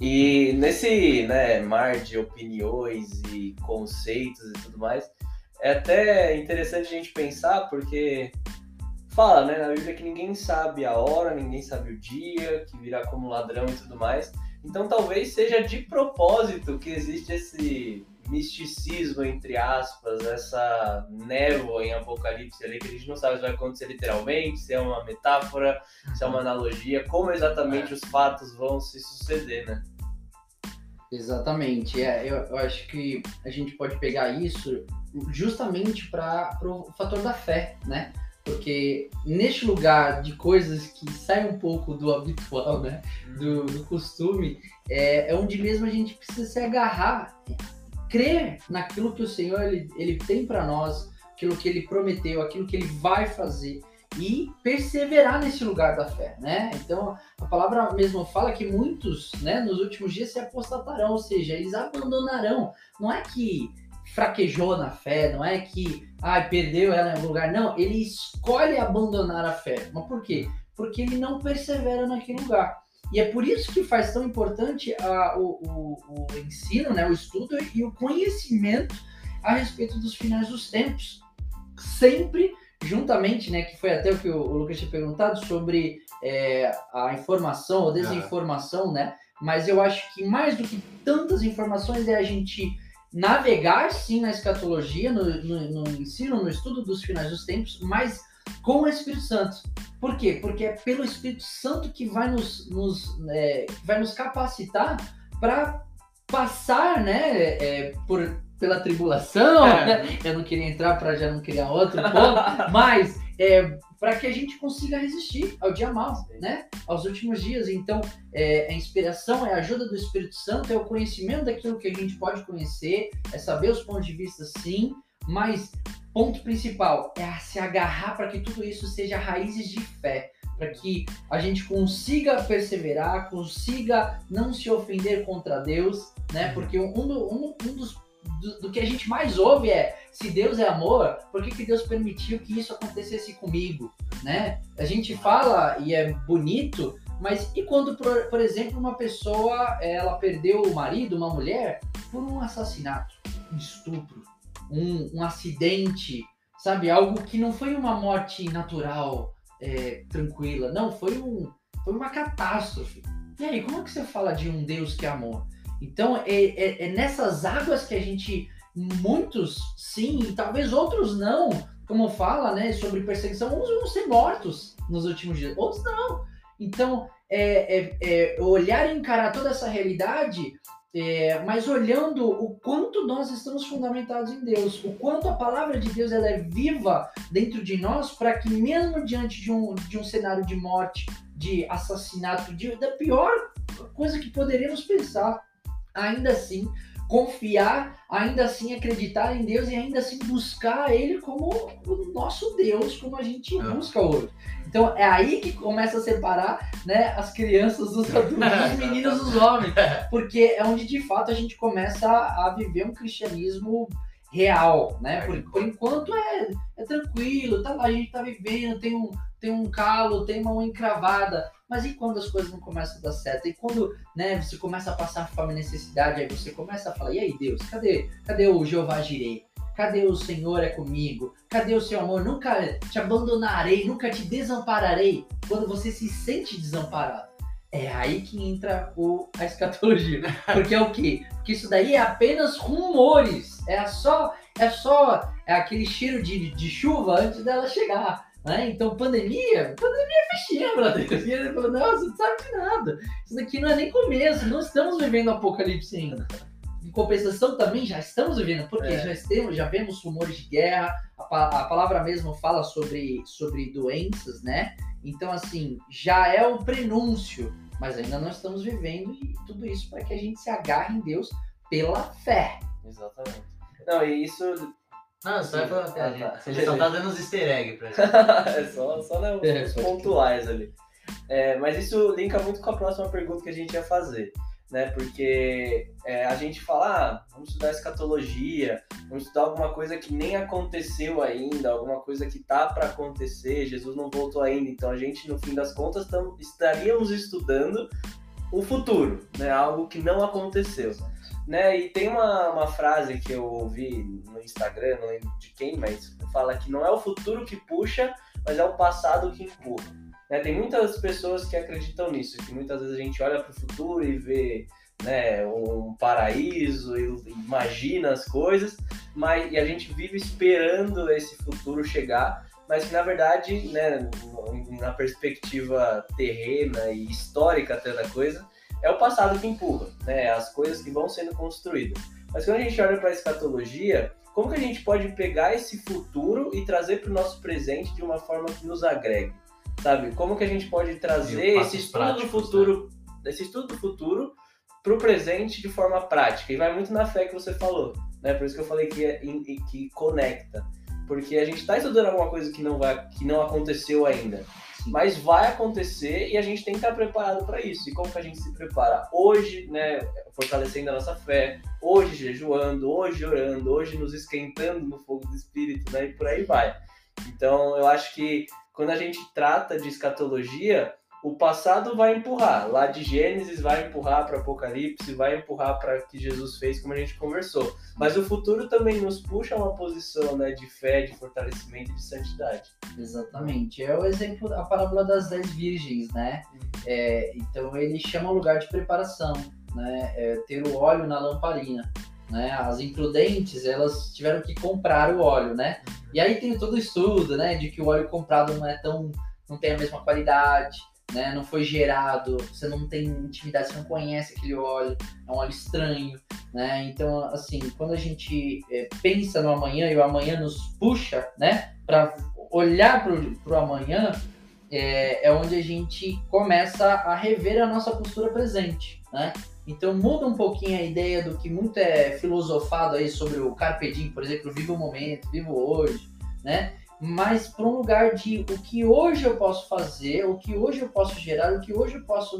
E nesse né, mar de opiniões e conceitos e tudo mais, é até interessante a gente pensar, porque fala né, na Bíblia que ninguém sabe a hora, ninguém sabe o dia, que virá como ladrão e tudo mais. Então talvez seja de propósito que existe esse misticismo, entre aspas, essa névoa em Apocalipse ali, que a gente não sabe se vai acontecer literalmente, se é uma metáfora, se é uma analogia, como exatamente os fatos vão se suceder, né? Exatamente. É, eu, eu acho que a gente pode pegar isso justamente para o fator da fé, né? Porque neste lugar de coisas que saem um pouco do habitual, né? Do, do costume, é, é, onde mesmo a gente precisa se agarrar, crer naquilo que o Senhor ele, ele tem para nós, aquilo que ele prometeu, aquilo que ele vai fazer e perseverar nesse lugar da fé, né? Então a palavra mesmo fala que muitos, né, nos últimos dias se apostatarão, ou seja, eles abandonarão. Não é que fraquejou na fé, não é que ah, perdeu ela em algum lugar, não, ele escolhe abandonar a fé. Mas por quê? Porque ele não persevera naquele lugar. E é por isso que faz tão importante a, o, o, o ensino, né, o estudo e o conhecimento a respeito dos finais dos tempos. Sempre juntamente, né, que foi até o que o, o Lucas tinha perguntado sobre é, a informação ou desinformação, né? Mas eu acho que mais do que tantas informações é a gente navegar sim na escatologia, no, no, no ensino, no estudo dos finais dos tempos, mas com o Espírito Santo. Por quê? Porque é pelo Espírito Santo que vai nos, nos é, vai nos capacitar para passar, né, é, por pela tribulação, é. né? Eu não queria entrar para já não criar outro ponto, mas é, para que a gente consiga resistir ao dia mau, né? Aos últimos dias. Então, é, a inspiração é a ajuda do Espírito Santo, é o conhecimento daquilo que a gente pode conhecer, é saber os pontos de vista, sim, mas ponto principal é se agarrar para que tudo isso seja raízes de fé para que a gente consiga perseverar, consiga não se ofender contra Deus, né? Porque um, um, um dos do, do, que a gente mais ouve é se Deus é amor, por que, que Deus permitiu que isso acontecesse comigo, né? A gente fala e é bonito, mas e quando, por, por exemplo, uma pessoa ela perdeu o marido, uma mulher, por um assassinato, um estupro, um, um acidente, sabe? Algo que não foi uma morte natural, é, tranquila, não, foi, um, foi uma catástrofe. E aí, como é que você fala de um Deus que é amor? Então, é, é, é nessas águas que a gente, muitos sim, e talvez outros não, como fala, né, sobre perseguição, uns vão ser mortos nos últimos dias, outros não. Então, é, é, é olhar e encarar toda essa realidade, é, mas olhando o quanto nós estamos fundamentados em Deus, o quanto a palavra de Deus ela é viva dentro de nós, para que mesmo diante de um, de um cenário de morte, de assassinato, de, da pior coisa que poderíamos pensar, ainda assim confiar, ainda assim acreditar em Deus e ainda assim buscar Ele como o nosso Deus, como a gente é. busca hoje. Então é aí que começa a separar né, as crianças dos adultos, os meninos dos homens, porque é onde de fato a gente começa a viver um cristianismo real, né? Por, por enquanto é, é tranquilo, tá lá, a gente tá vivendo, tem um, tem um calo, tem uma encravada, mas e quando as coisas não começam a dar certo? E quando né, você começa a passar fome e necessidade, aí você começa a falar, e aí Deus, cadê, cadê o Jeová Jirei? Cadê o Senhor é comigo? Cadê o seu amor? Nunca te abandonarei, nunca te desampararei. Quando você se sente desamparado. É aí que entra o, a escatologia. Porque é o quê? Porque isso daí é apenas rumores. É só, é só é aquele cheiro de, de chuva antes dela chegar. Né? Então, pandemia, pandemia é fichinha, brother. E ele falou, não, você não sabe de nada. Isso daqui não é nem começo, não estamos vivendo apocalipse ainda. Em compensação, também já estamos vivendo, porque é. já, temos, já vemos rumores de guerra, a, a, palavra mesmo fala sobre, sobre doenças, né? Então, assim, já é o prenúncio, mas ainda não estamos vivendo e tudo isso para que a gente se agarre em Deus pela fé. Exatamente. Não, e isso não, só é pra. Ah, tá. Ele só tá dando uns easter eggs pra gente. é só, só né, os, é, os pontuais ali. É, mas isso linka muito com a próxima pergunta que a gente ia fazer. Né? Porque é, a gente fala, ah, vamos estudar escatologia, vamos estudar alguma coisa que nem aconteceu ainda, alguma coisa que tá para acontecer, Jesus não voltou ainda, então a gente, no fim das contas, tam, estaríamos estudando o futuro, né? Algo que não aconteceu. Né? E tem uma, uma frase que eu ouvi no Instagram, não lembro de quem, mas fala que não é o futuro que puxa, mas é o passado que empurra. Né? Tem muitas pessoas que acreditam nisso, que muitas vezes a gente olha para o futuro e vê né, um paraíso, imagina as coisas, mas e a gente vive esperando esse futuro chegar, mas que na verdade, né, na perspectiva terrena e histórica até da coisa, é o passado que empurra, né, as coisas que vão sendo construídas. Mas quando a gente olha para a escatologia, como que a gente pode pegar esse futuro e trazer para o nosso presente de uma forma que nos agregue? Sabe? Como que a gente pode trazer esse estudo práticos, do futuro, né? esse estudo do futuro para o presente de forma prática? E vai muito na fé que você falou, né? Por isso que eu falei que, é, que conecta. Porque a gente está estudando alguma coisa que não, vai, que não aconteceu ainda. Mas vai acontecer e a gente tem que estar preparado para isso. E como que a gente se prepara? Hoje, né, fortalecendo a nossa fé, hoje jejuando, hoje orando, hoje nos esquentando no fogo do Espírito, né, e por aí vai. Então, eu acho que quando a gente trata de escatologia, o passado vai empurrar. Lá de Gênesis vai empurrar para Apocalipse, vai empurrar para o que Jesus fez, como a gente conversou. Mas o futuro também nos puxa a uma posição né, de fé, de fortalecimento e de santidade. Exatamente. É o exemplo da parábola das dez virgens, né? É, então ele chama o lugar de preparação, né? É, ter o óleo na lamparina. Né? As imprudentes, elas tiveram que comprar o óleo, né? E aí tem todo o estudo, né? De que o óleo comprado não é tão... não tem a mesma qualidade, né? Não foi gerado, você não tem intimidade, você não conhece aquele óleo, é um óleo estranho, né? Então, assim, quando a gente é, pensa no amanhã e o amanhã nos puxa, né, para olhar para o amanhã, é, é, onde a gente começa a rever a nossa postura presente, né? Então muda um pouquinho a ideia do que muito é filosofado aí sobre o carpe diem, por exemplo, viva o momento, viva hoje, né? Mas para um lugar de o que hoje eu posso fazer, o que hoje eu posso gerar, o que hoje eu posso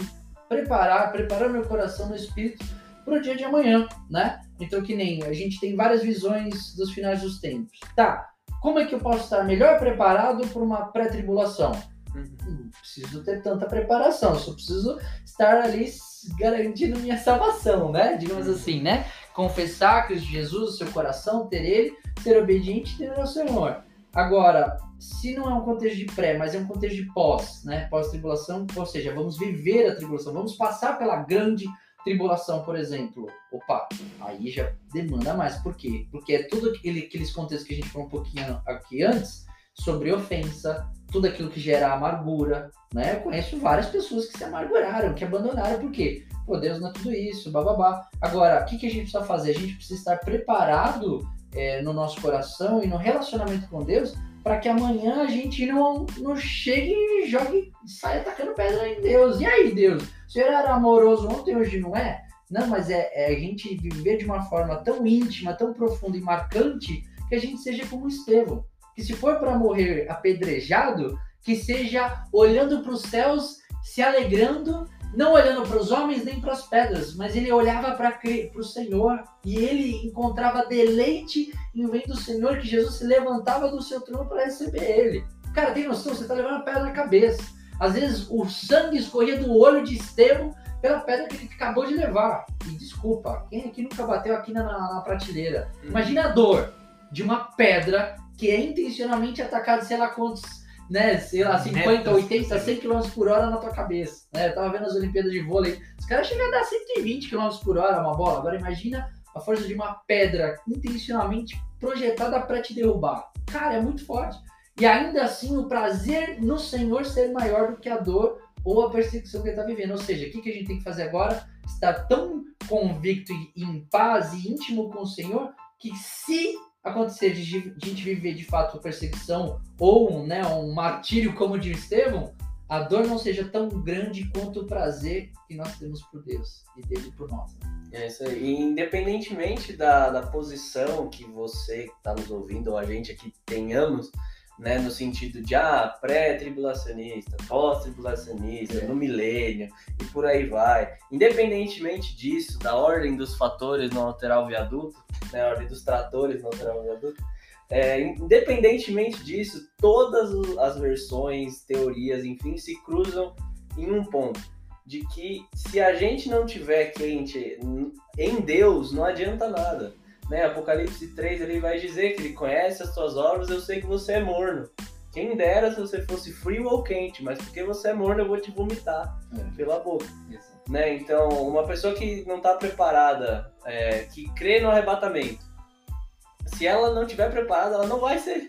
preparar, preparar meu coração, meu espírito para o dia de amanhã, né? Então, que nem a gente tem várias visões dos finais dos tempos. Tá, como é que eu posso estar melhor preparado para uma pré-tribulação? Uhum. Não preciso ter tanta preparação, só preciso estar ali garantindo minha salvação, né? Digamos uhum. assim, né? Confessar Cristo Jesus, seu coração, ter ele, ser obediente e ter o Senhor. Agora, se não é um contexto de pré, mas é um contexto de pós, né? Pós-tribulação, ou seja, vamos viver a tribulação, vamos passar pela grande tribulação, por exemplo. Opa, aí já demanda mais. Por quê? Porque é tudo aquele, aqueles contextos que a gente falou um pouquinho aqui antes, sobre ofensa, tudo aquilo que gera amargura, né? Eu conheço várias pessoas que se amarguraram, que abandonaram, por quê? Pô, Deus não é tudo isso, bababá. Agora, o que, que a gente precisa fazer? A gente precisa estar preparado é, no nosso coração e no relacionamento com Deus, para que amanhã a gente não, não chegue e jogue, saia atacando pedra em Deus. E aí, Deus? O Senhor era amoroso ontem, hoje não é? Não, mas é, é a gente viver de uma forma tão íntima, tão profunda e marcante, que a gente seja como Estevão. Que se for para morrer apedrejado, que seja olhando para os céus, se alegrando não olhando para os homens nem para as pedras, mas ele olhava para o Senhor e ele encontrava deleite em ver do Senhor que Jesus se levantava do seu trono para receber ele. Cara, tem noção? Você está levando a pedra na cabeça. Às vezes o sangue escorria do olho de Estevão pela pedra que ele acabou de levar. E desculpa, quem aqui nunca bateu aqui na, na prateleira? Uhum. Imagina a dor de uma pedra que é intencionalmente atacada, sei lá quantos né, sei lá, 50, 80, 100 km por hora na tua cabeça. Né? Eu tava vendo as Olimpíadas de vôlei, os caras chegam a dar 120 km por hora uma bola. Agora imagina a força de uma pedra intencionalmente projetada para te derrubar. Cara, é muito forte. E ainda assim, o prazer no Senhor ser maior do que a dor ou a perseguição que ele está vivendo. Ou seja, o que, que a gente tem que fazer agora? Estar tão convicto e em paz e íntimo com o Senhor que se acontecer de, a gente viver de fato perseguição ou né, um martírio como de Estevão, a dor não seja tão grande quanto o prazer que nós temos por Deus e dele por nós. É isso aí. E independentemente da, da posição que você que está nos ouvindo ou a gente aqui tenhamos, né, no sentido de ah, pré-tribulacionista, pós-tribulacionista, no milênio e por aí vai. Independentemente disso, da ordem dos fatores não alterar o viaduto, né, a ordem dos tratores não alterar o viaduto, é, independentemente disso, todas as versões, teorias, enfim, se cruzam em um ponto de que se a gente não tiver quente em Deus, não adianta nada né? Apocalipse 3 ele vai dizer que ele conhece as tuas obras, eu sei que você é morno. Quem dera se você fosse frio ou quente, mas porque você é morno eu vou te vomitar é. pela boca. Isso. Né? Então, uma pessoa que não está preparada, é, que crê no arrebatamento, se ela não estiver preparada, ela não vai ser.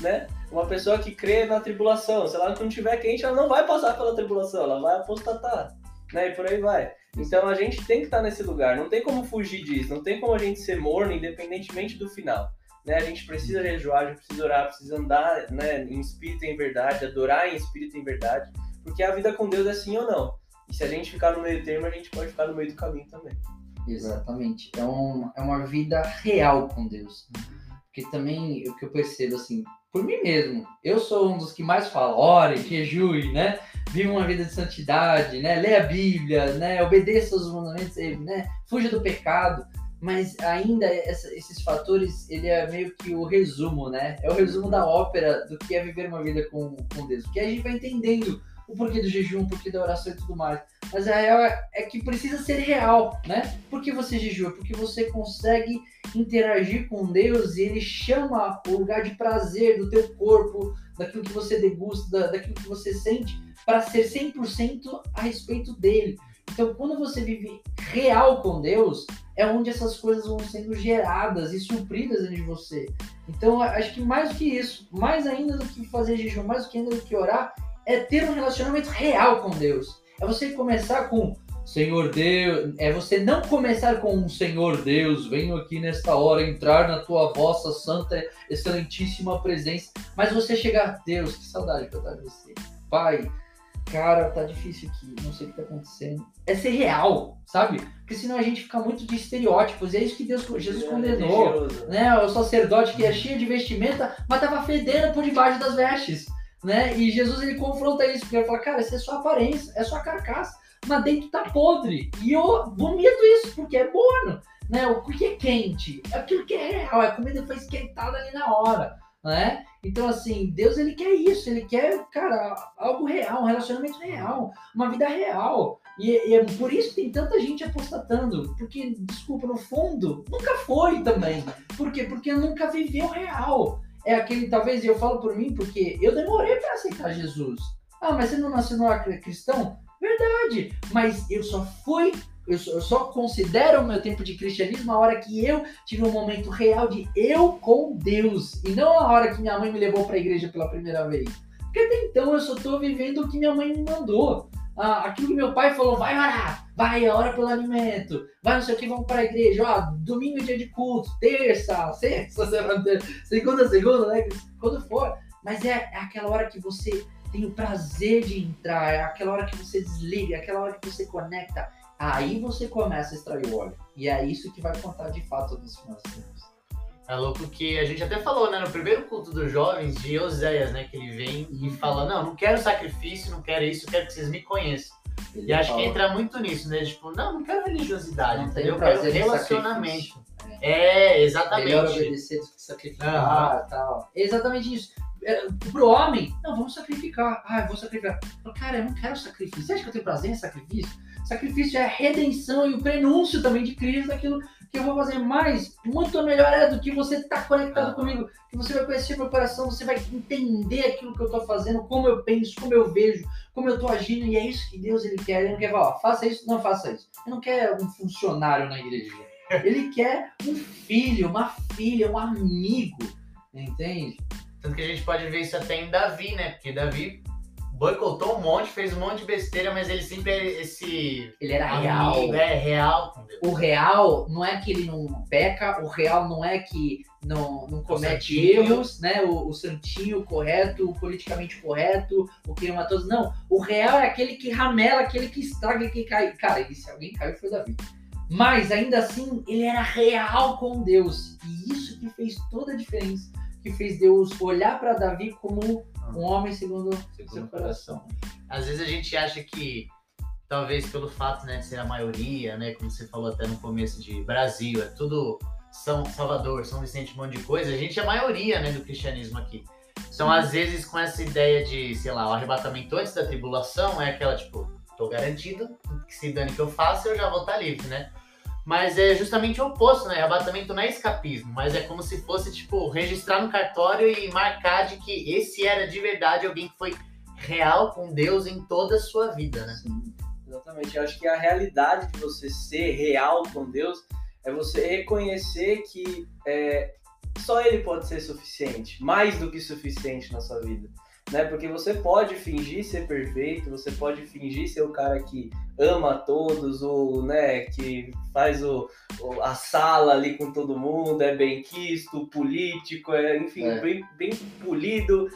Né? Uma pessoa que crê na tribulação, se ela não estiver quente, ela não vai passar pela tribulação, ela vai apostatar. Né? E por aí vai. Então a gente tem que estar nesse lugar, não tem como fugir disso, não tem como a gente ser morno independentemente do final. Né? A gente precisa jejuar, a gente precisa orar, precisa andar né, em espírito e em verdade, adorar em espírito e em verdade, porque a vida com Deus é sim ou não. E se a gente ficar no meio termo, a gente pode ficar no meio do caminho também. Exatamente. É, um, é uma vida real com Deus. Porque também o que eu percebo, assim, por mim mesmo, eu sou um dos que mais fala, ore, jejue, né? Viva uma vida de santidade, né? Lê a Bíblia, né? Obedeça os mandamentos, né? Fuja do pecado. Mas ainda essa, esses fatores, ele é meio que o resumo, né? É o resumo da ópera do que é viver uma vida com, com Deus. Porque a gente vai entendendo o porquê do jejum, o porquê da oração e tudo mais. Mas a real é, é que precisa ser real, né? Por que você jejua? Porque você consegue interagir com Deus e ele chama o lugar de prazer do teu corpo, daquilo que você degusta, daquilo que você sente, para ser 100% a respeito dele. Então, quando você vive real com Deus, é onde essas coisas vão sendo geradas e supridas dentro de você. Então, acho que mais do que isso, mais ainda do que fazer jejum, mais do que ainda do que orar, é ter um relacionamento real com Deus. É você começar com Senhor Deus, é você não começar com um Senhor Deus, venho aqui nesta hora entrar na tua vossa santa, excelentíssima presença, mas você chegar, Deus, que saudade que eu tava de você. Pai, cara, tá difícil aqui, não sei o que tá acontecendo. É ser real, sabe? Porque senão a gente fica muito de estereótipos, e é isso que Deus, Jesus é condenou, né? O sacerdote que é cheio de vestimenta, mas tava fedendo por debaixo das vestes né? E Jesus ele confronta isso, porque ele fala, cara, essa é sua aparência, é sua carcaça, mas dentro tá podre. E eu vomito isso, porque é bom, né? O que é quente? É aquilo que é real, a comida foi esquentada ali na hora, né? Então, assim, Deus ele quer isso, ele quer, cara, algo real, um relacionamento real, uma vida real. E, e, é por isso que tem tanta gente apostatando. Porque, desculpa, no fundo, nunca foi também. Por quê? Porque nunca viveu real é aquele, talvez, eu falo por mim, porque eu demorei para aceitar Jesus. Ah, mas você não nasceu no cristão? Verdade, mas eu só fui, eu só, eu só considero o meu tempo de cristianismo a hora que eu tive um momento real de eu com Deus, e não a hora que minha mãe me levou para a igreja pela primeira vez. Porque até então eu só estou vivendo o que minha mãe me mandou ah, aquilo que meu pai falou, vai orar, vai, ora pelo alimento, vai não sei o que, vamos para a igreja, ó, domingo é dia de culto, terça, sexta, segunda, segunda, né, quando for, mas é, é aquela hora que você tem o prazer de entrar, é aquela hora que você desliga, é aquela hora que você conecta, aí você começa a extrair o óleo, e é isso que vai contar de fato nos finais tempos. É louco que a gente até falou, né, no primeiro culto dos jovens, de Oséias, né, que ele vem e fala, não, não quero sacrifício, não quero isso, quero que vocês me conheçam. Ele e acho fala. que entra muito nisso, né, tipo, não, não quero religiosidade, não entendeu? Eu quero relacionamento. É, exatamente. Melhor obedecer do que sacrificar uhum. tal. exatamente isso. É, pro homem, não, vamos sacrificar. Ah, eu vou sacrificar. Cara, eu não quero sacrifício. Você acha que eu tenho prazer em sacrifício? Sacrifício é a redenção e o prenúncio também de Cristo, daquilo que eu vou fazer mais, muito melhor é do que você estar tá conectado ah. comigo, que você vai conhecer meu coração, você vai entender aquilo que eu estou fazendo, como eu penso, como eu vejo, como eu estou agindo, e é isso que Deus ele quer. Ele não quer falar, faça isso, não faça isso. Ele não quer um funcionário na igreja. Ele quer um filho, uma filha, um amigo, entende? Tanto que a gente pode ver isso até em Davi, né? Porque Davi boicotou um monte, fez um monte de besteira, mas ele sempre é esse. Ele era amigo, real. É, real. O real não é que ele não peca, o real não é que não, não comete erros, né? O, o santinho correto, o politicamente correto, o que ama todos. Não, o real é aquele que ramela, aquele que estraga, que cai. Cara, e se alguém caiu foi Davi. Mas ainda assim, ele era real com Deus. E isso que fez toda a diferença. Que fez Deus olhar para Davi como um homem segundo, segundo seu coração. Às vezes a gente acha que, talvez pelo fato né, de ser a maioria, né, como você falou até no começo de Brasil, é tudo São Salvador, São Vicente, um monte de coisa, a gente é a maioria né, do cristianismo aqui. Então, às vezes, com essa ideia de, sei lá, o arrebatamento antes da tribulação, é aquela tipo, tô garantido que se dane que eu faço, eu já vou estar tá livre, né? Mas é justamente o oposto, né? Arrebatamento não é escapismo, mas é como se fosse, tipo, registrar no cartório e marcar de que esse era de verdade alguém que foi real com Deus em toda a sua vida, né? Sim, Exatamente. Eu acho que a realidade de você ser real com Deus é você reconhecer que é, só Ele pode ser suficiente, mais do que suficiente na sua vida. Né? Porque você pode fingir ser perfeito, você pode fingir ser o cara que ama todos, o, né, que faz o, o a sala ali com todo mundo, é bem quisto, político, é, enfim, É. Bem, bem polido,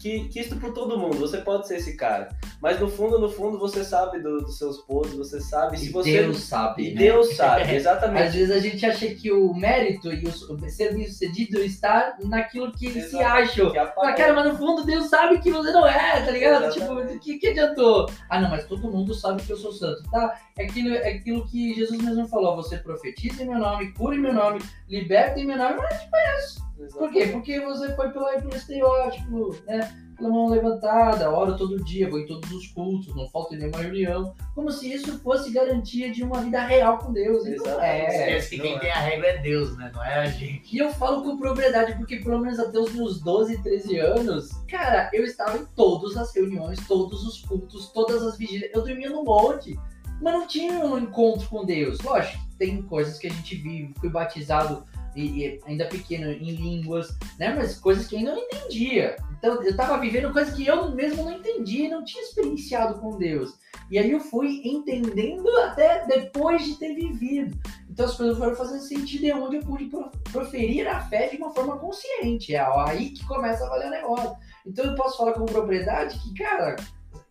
que, quisto por todo mundo. Você pode ser esse cara. Mas no fundo, no fundo, você sabe do- dos seus podres, você sabe. Se E você Deus sabe, e né? Deus sabe, Às exatamente. vezes a gente acha que o mérito e o ser bem sucedido está naquilo que se Exatamente. acha. Que apaga- Ah, cara, mas no fundo Deus sabe que você não é, tá ligado? Exatamente. Tipo, o que, que adiantou? Ah, não, mas todo mundo sabe que eu sou santo, tá? É aquilo, é aquilo que Jesus mesmo falou: você profetiza em meu nome, cura em meu nome, liberta em meu nome, mas por quê? Porque você foi pelo estereótipo, né? Pela mão levantada, oro todo dia, vou em todos os cultos, não falta em nenhuma reunião. Como se isso fosse garantia de uma vida real com Deus. E Exatamente. é. Esquece que quem é. tem a regra é Deus, né? Não é a gente. E eu falo com propriedade, porque pelo menos até os meus 12, 13 anos, cara, eu estava em todas as reuniões, todos os cultos, todas as vigílias. Eu dormia no monte, mas não tinha um encontro com Deus. Lógico, tem coisas que a gente vive, fui batizado e, e ainda pequeno em línguas, né? Mas coisas que ainda não entendia. Então eu tava vivendo coisas que eu mesmo não entendia, não tinha experienciado com Deus. E aí eu fui entendendo até depois de ter vivido. Então as coisas foram fazendo sentido e é onde eu pude pro- proferir a fé de uma forma consciente. É aí que começa a valer o negócio. Então eu posso falar com propriedade que, cara,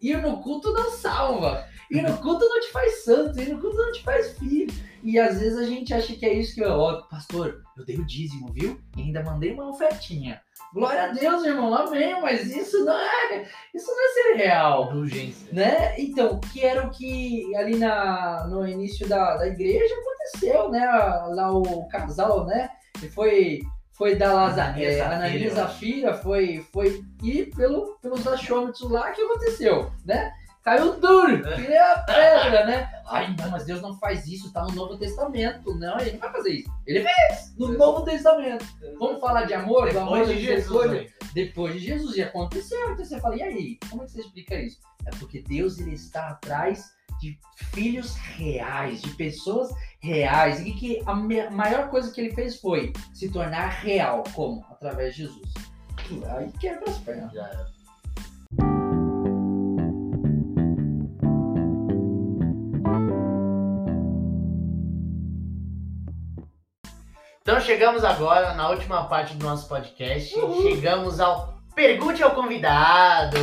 ir no culto não salva. Ir no culto não te faz santo, ir no culto não te faz filho. E às vezes a gente acha que é isso que, ó, pastor, eu dei o dízimo, viu? E ainda mandei uma ofertinha. Glória a Deus, irmão, amém, mas isso não é, isso não é ser real Indulgência. né? Então, que era o que ali na, no início da, da igreja aconteceu, né? Lá o casal, né? Que foi, foi da Lazar, Ananias, é, Safira, Ananias eu acho. Zafira, foi, foi ir pelo, pelos achômetros lá que aconteceu, né? Caiu duro, que nem a pedra, né? Ai, não, mas Deus não faz isso, tá no Novo Testamento. Não, ele não vai fazer isso. Ele fez no Novo Testamento. Vamos falar de amor, do amor Depois de Jesus. né? depois de Jesus. E aconteceu. Então você fala, e aí? Como é que você explica isso? É porque Deus ele está atrás de filhos reais, de pessoas reais. E que a maior coisa que ele fez foi se tornar real. Como? Através de Jesus. Aí quebra as pernas. Já era. Então chegamos agora na última parte do nosso podcast. Chegamos ao Pergunte ao Convidado.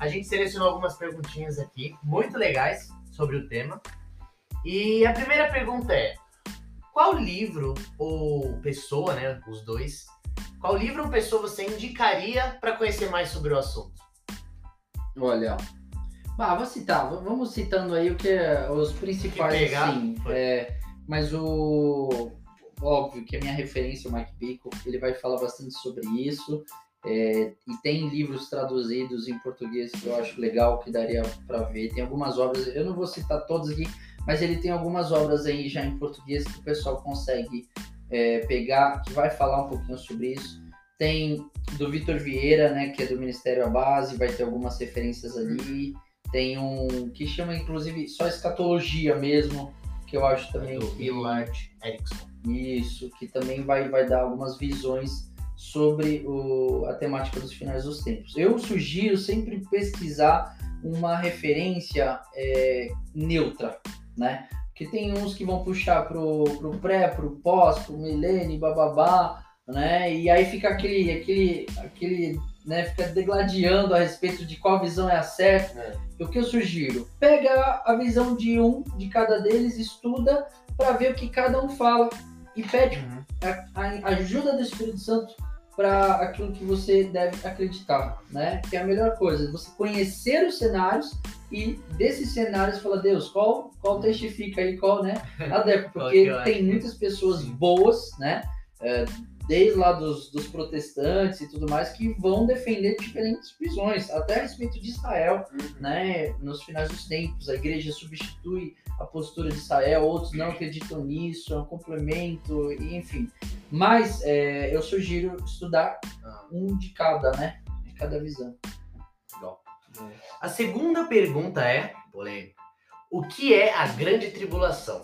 A gente selecionou algumas perguntinhas aqui, muito legais, sobre o tema. E a primeira pergunta é: qual livro ou pessoa, né, os dois, qual livro ou pessoa você indicaria para conhecer mais sobre o assunto? Olha. Ah, vou citar, vamos citando aí o que é os principais, Que pegar, assim. é, mas o óbvio que a minha referência, o Mike Bickle, ele vai falar bastante sobre isso. é, e tem livros traduzidos em português que eu acho legal, que daria para ver. Tem algumas obras, eu não vou citar todas aqui, mas ele tem algumas obras aí já em português que o pessoal consegue é, pegar, que vai falar um pouquinho sobre isso. Tem do Vitor Vieira, né, que é do Ministério à Base, vai ter algumas referências ali. Tem um que chama, inclusive, só escatologia mesmo, que eu acho também Do que... Willard Erickson. Isso, que também vai, vai dar algumas visões sobre o, a temática dos finais dos tempos. Eu sugiro sempre pesquisar uma referência é, neutra, né? Porque tem uns que vão puxar pro, pro pré, pro pós, pro milênio, bababá, né? E aí fica aquele, aquele, aquele, né? Fica degladiando a respeito de qual visão é a certa. É. O que eu sugiro? Pega a visão de um, de cada deles, estuda para ver o que cada um fala e pede a, a ajuda do Espírito Santo para aquilo que você deve acreditar, né? Que é a melhor coisa, você conhecer os cenários e desses cenários falar, Deus, qual, qual testifica aí, qual, né? Qual porque tem muitas pessoas boas, né? É, desde lá dos, dos protestantes e tudo mais, que vão defender diferentes visões, até a respeito de Israel, né, nos finais dos tempos, a igreja substitui a postura de Israel, outros não acreditam nisso, é um complemento, enfim. Mas é, eu sugiro estudar Ah, um de cada, né? De cada visão. legal. A segunda pergunta é, polêmica, o que é a grande tribulação?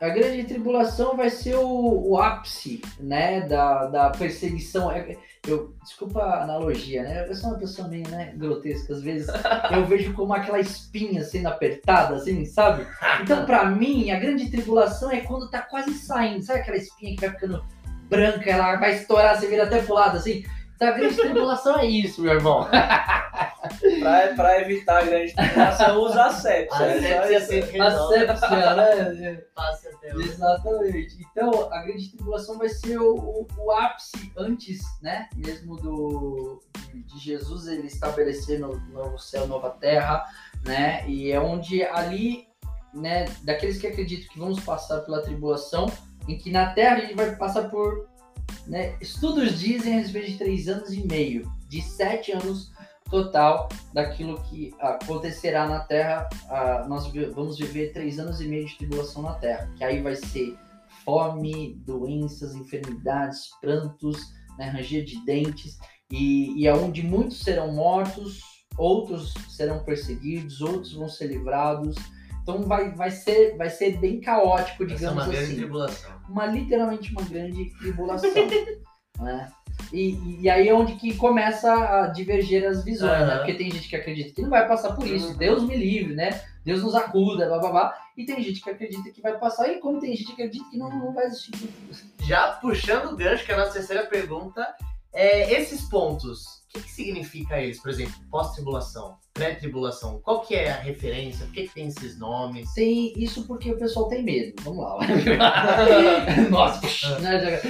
A grande tribulação vai ser o, o ápice, né, da, da perseguição. É, Eu, desculpa a analogia, né? Eu sou uma pessoa meio né, grotesca, às vezes eu vejo como aquela espinha sendo apertada, assim, sabe? Então, pra mim, a grande tribulação é quando tá quase saindo. Sabe aquela espinha que vai ficando branca, ela vai estourar, você vira até pro lado, assim? A grande tribulação é isso, meu irmão. Pra, pra evitar a grande tribulação, usa a sepsia. É Asepsia isso. sempre A sepsia, né? Passe até. Exatamente. Então, a grande tribulação vai ser o, o- o ápice antes, né? Mesmo do de, de Jesus ele estabelecer no novo céu, nova terra, né? E é onde ali, né? Daqueles que acreditam que vamos passar pela tribulação, em que na Terra a gente vai passar por, né? Estudos dizem a respeito de três anos e meio, de sete anos total daquilo que acontecerá na Terra. ah, nós vamos viver três anos e meio de tribulação na Terra, que aí vai ser fome, doenças, enfermidades, prantos, né, ranger de dentes, e, e aonde muitos serão mortos, outros serão perseguidos, outros vão ser livrados. Então vai, vai, ser, vai ser bem caótico, Vai ser digamos uma grande assim tribulação. uma literalmente uma grande tribulação, né? E, e- aí é onde que começa a divergir as visões, né? Aham. Porque tem gente que acredita que não vai passar por isso, Uhum. Deus me livre, né? Deus nos acuda, blá blá blá. E tem gente que acredita que vai passar, e como tem gente que acredita que não, não vai existir. Já puxando o gancho, que é a nossa terceira pergunta, é, esses pontos, o que, que significa eles? Por exemplo, pós-tribulação, pré-tribulação, qual que é a referência? Por que, que tem esses nomes? Tem isso porque o pessoal tem medo. Vamos lá. Nossa, né,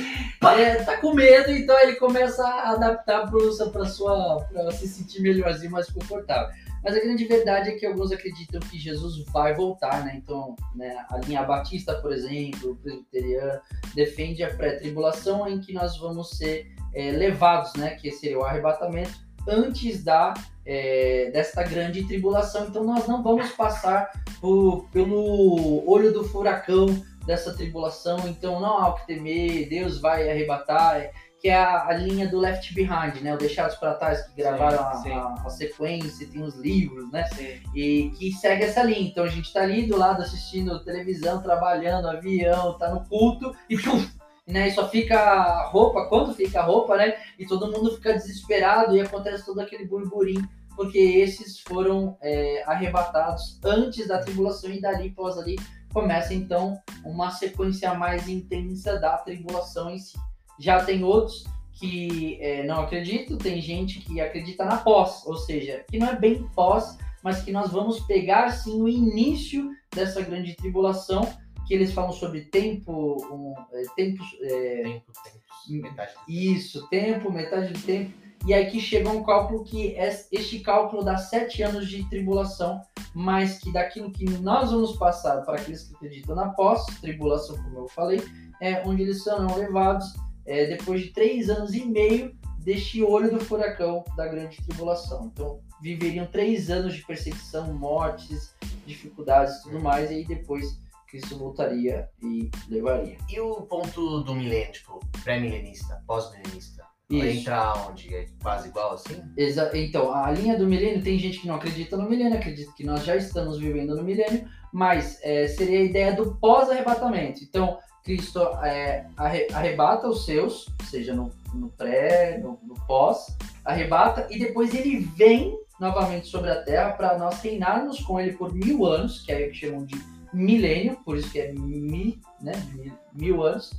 já- é, tá com medo, então ele começa a adaptar para sua para se sentir melhorzinho, mais confortável. Mas a grande verdade é que alguns acreditam que Jesus vai voltar, né? Então, né, a linha batista, por exemplo, presbiteriana, defende a pré-tribulação em que nós vamos ser é, levados, né? Que seria o arrebatamento antes da é, desta grande tribulação. Então, nós não vamos passar por- pelo olho do furacão dessa tribulação. Então, não há o que temer. Deus vai arrebatar. Que é a, a linha do Left Behind, né? O Deixados para Trás, que gravaram a- sim. a, a sequência, tem os livros, né? Sim. e que segue essa linha. Então a gente tá ali do lado assistindo televisão, trabalhando, avião, tá no culto e pum, né? E só fica roupa, quando fica roupa, né? E todo mundo fica desesperado e acontece todo aquele burburinho, porque esses foram é, arrebatados antes da tribulação e dali pós ali começa então uma sequência mais intensa da tribulação em si. Já tem outros que é, não acreditam, tem gente que acredita na pós, ou seja, que não é bem pós, mas que nós vamos pegar sim o início dessa grande tribulação, que eles falam sobre tempo, um, é, tempo é, Tempo, tempos, metade. isso, tempo, metade do tempo, e aí que chega um cálculo que é, este cálculo dá sete anos de tribulação, mas que daquilo que nós vamos passar para aqueles que acreditam na pós-tribulação, como eu falei, é onde eles serão levados é, depois de três anos e meio deste olho do furacão da grande tribulação. Então, viveriam três anos de perseguição, mortes, dificuldades e tudo mais, e aí depois Cristo voltaria e levaria. E o ponto do milênio, tipo, pré-milenista, pós-milenista? Isso. entrar onde? É quase igual assim? Exa- então, a linha do milênio, tem gente que não acredita no milênio, acredita que nós já estamos vivendo no milênio, mas é, seria a ideia do pós-arrebatamento. Então, Cristo é, arre- arrebata os seus, seja no, no pré, no, no pós, arrebata, e depois ele vem novamente sobre a terra para nós reinarmos com ele por mil anos, que é o que chamam de milênio, por isso que é mi, né, mil, mil anos,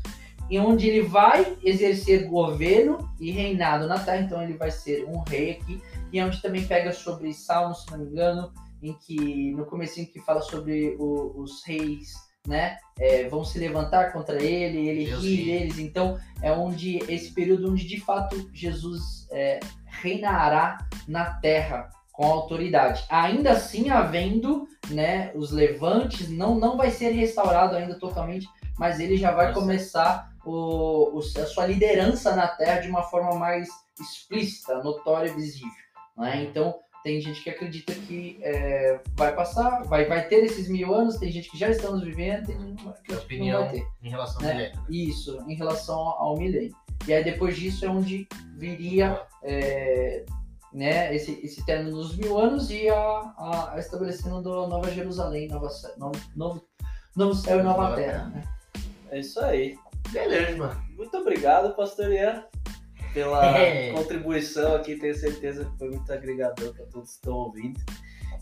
e onde ele vai exercer governo e reinado na terra, então ele vai ser um rei aqui, e é onde também pega sobre Salmos, se não me engano, em que no comecinho que fala sobre o- os reis, né, é, vão se levantar contra ele, ele Deus ri. deles, então é onde esse período onde de fato Jesus é, reinará na terra com autoridade. Ainda assim, havendo né, os levantes, não, não vai ser restaurado ainda totalmente, mas ele já vai Nossa. começar o, o- a sua liderança na Terra de uma forma mais explícita, notória e visível. Né? Então, tem gente que acredita que é, vai passar, vai, vai ter esses mil anos, tem gente que já estamos vivendo, tem gente que que não opinião vai ter. em relação ao Né? milênio. né? Isso, em relação ao milênio. E aí depois disso é onde viria é, né, esse, esse término dos mil anos e a, a, a estabelecendo do Nova Jerusalém, Nova, novo, novo céu e nova Nova terra. terra. Né? É isso aí. Beleza, mano. Muito obrigado, pastor Ian, pela É. contribuição aqui. Tenho certeza que foi muito agregador para todos que estão ouvindo.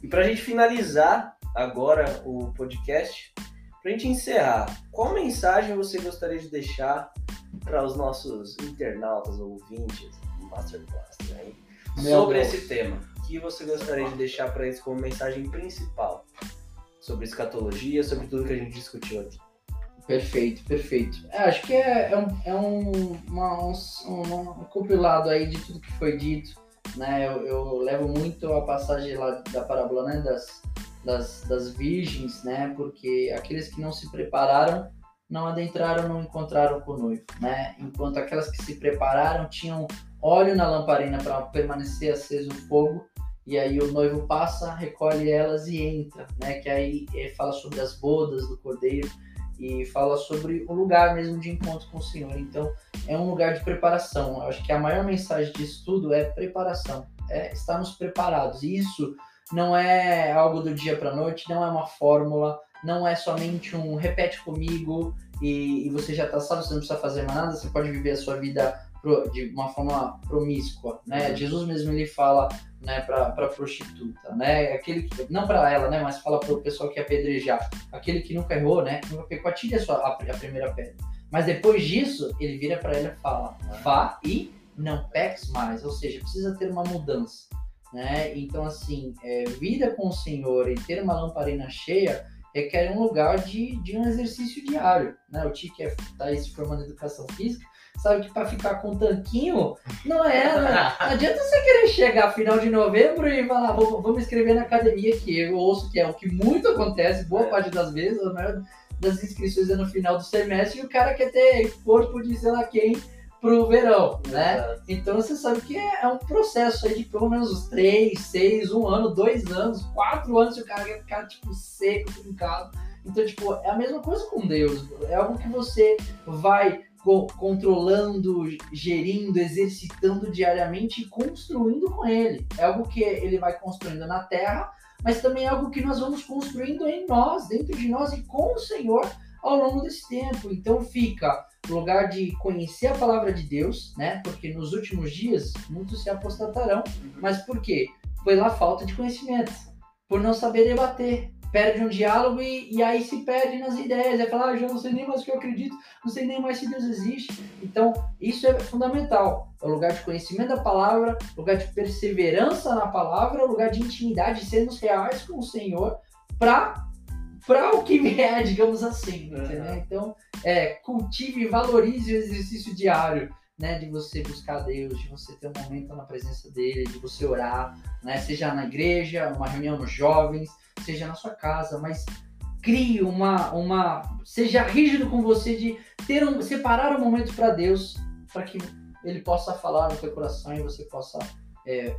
E para a gente finalizar agora o podcast, para a gente encerrar, qual mensagem você gostaria de deixar para os nossos internautas, ouvintes, Master Blaster aí, Meu sobre Deus. esse tema? O que você gostaria de deixar para eles como mensagem principal sobre escatologia, sobre tudo que a gente discutiu aqui? Perfeito, perfeito. É, acho que é, é um, é um, uma- um, um- um compilado aí de tudo que foi dito. Né? Eu, eu levo muito a passagem lá da parábola né? das, das, das virgens, né? porque aqueles que não se prepararam não adentraram, não encontraram com o noivo. Né? Enquanto aquelas que se prepararam tinham óleo na lamparina para permanecer aceso o fogo. E aí o noivo passa, recolhe elas e entra, né? Que aí eh, fala sobre as bodas do cordeiro e fala sobre o lugar mesmo de encontro com o Senhor. Então, é um lugar de preparação. Eu acho que a maior mensagem disso tudo é preparação, é estarmos preparados. E isso não é algo do dia para noite, não é uma fórmula, não é somente um repete comigo e, e você já está salvo, você não precisa fazer mais nada, você pode viver a sua vida de uma forma promíscua, né? Jesus mesmo ele fala, né, para prostituta, né? Aquele que, não para ela, né, mas fala para o pessoal que apedrejar aquele que nunca errou, né? Que nunca pecou, atire a, sua, a, a primeira pedra. Mas depois disso, ele vira para ela e fala: vá e não peques mais. Ou seja, precisa ter uma mudança. Né? Então, assim, é, vida com o Senhor e ter uma lamparina cheia requer um lugar de, de um exercício diário. Né? O Ti que está aí se formando em educação física, sabe que para ficar com um tanquinho, não é. Né? Não adianta você querer chegar final de novembro e falar, vou, vou me inscrever na academia, que eu ouço que é o que muito acontece, boa É. parte das vezes, a maior das inscrições é no final do semestre, e o cara quer ter corpo de sei lá quem pro verão, né? Exato. Então você sabe que é, é um processo aí de pelo menos uns 3, 6, um ano, dois anos, quatro anos, se o cara quer ficar, tipo, seco, trincado. Então, tipo, é a mesma coisa com Deus. É algo que você vai co- controlando, gerindo, exercitando diariamente e construindo com ele. É algo que ele vai construindo na terra, mas também é algo que nós vamos construindo em nós, dentro de nós e com o Senhor ao longo desse tempo. Então fica o lugar de conhecer a palavra de Deus, né? Porque nos últimos dias muitos se apostatarão. Mas por quê? Foi lá falta de conhecimento. Por não saber debater. Perde um diálogo e, e aí se perde nas ideias. É falar, ah, já não sei nem mais o que eu acredito, não sei nem mais se Deus existe. Então, isso é fundamental. É o lugar de conhecimento da palavra, lugar de perseverança na palavra, lugar de intimidade, de sermos reais com o Senhor para para o que vier, digamos assim, Uhum. entendeu? Então, é, cultive e valorize o exercício diário, né, de você buscar Deus, de você ter um momento na presença dele, de você orar, né, seja na igreja, uma reunião nos jovens, seja na sua casa, mas crie uma, uma, seja rígido com você de ter um, separar um momento para Deus, para que ele possa falar no teu coração e você possa é,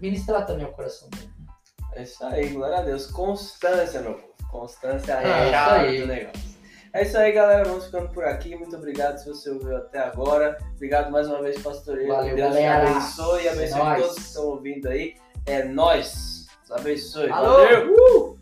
ministrar também o coração dele. É isso aí, glória a Deus. Constância, meu povo. Constância é É a chave aí. do negócio. É isso aí, galera. Vamos ficando por aqui. Muito obrigado se você ouviu até agora. Obrigado mais uma vez, pastoreiro. Valeu, Deus galera. te abençoe e É abençoe nóis. todos que estão ouvindo aí. É nós. Abençoe. Alô! Valeu! Uh!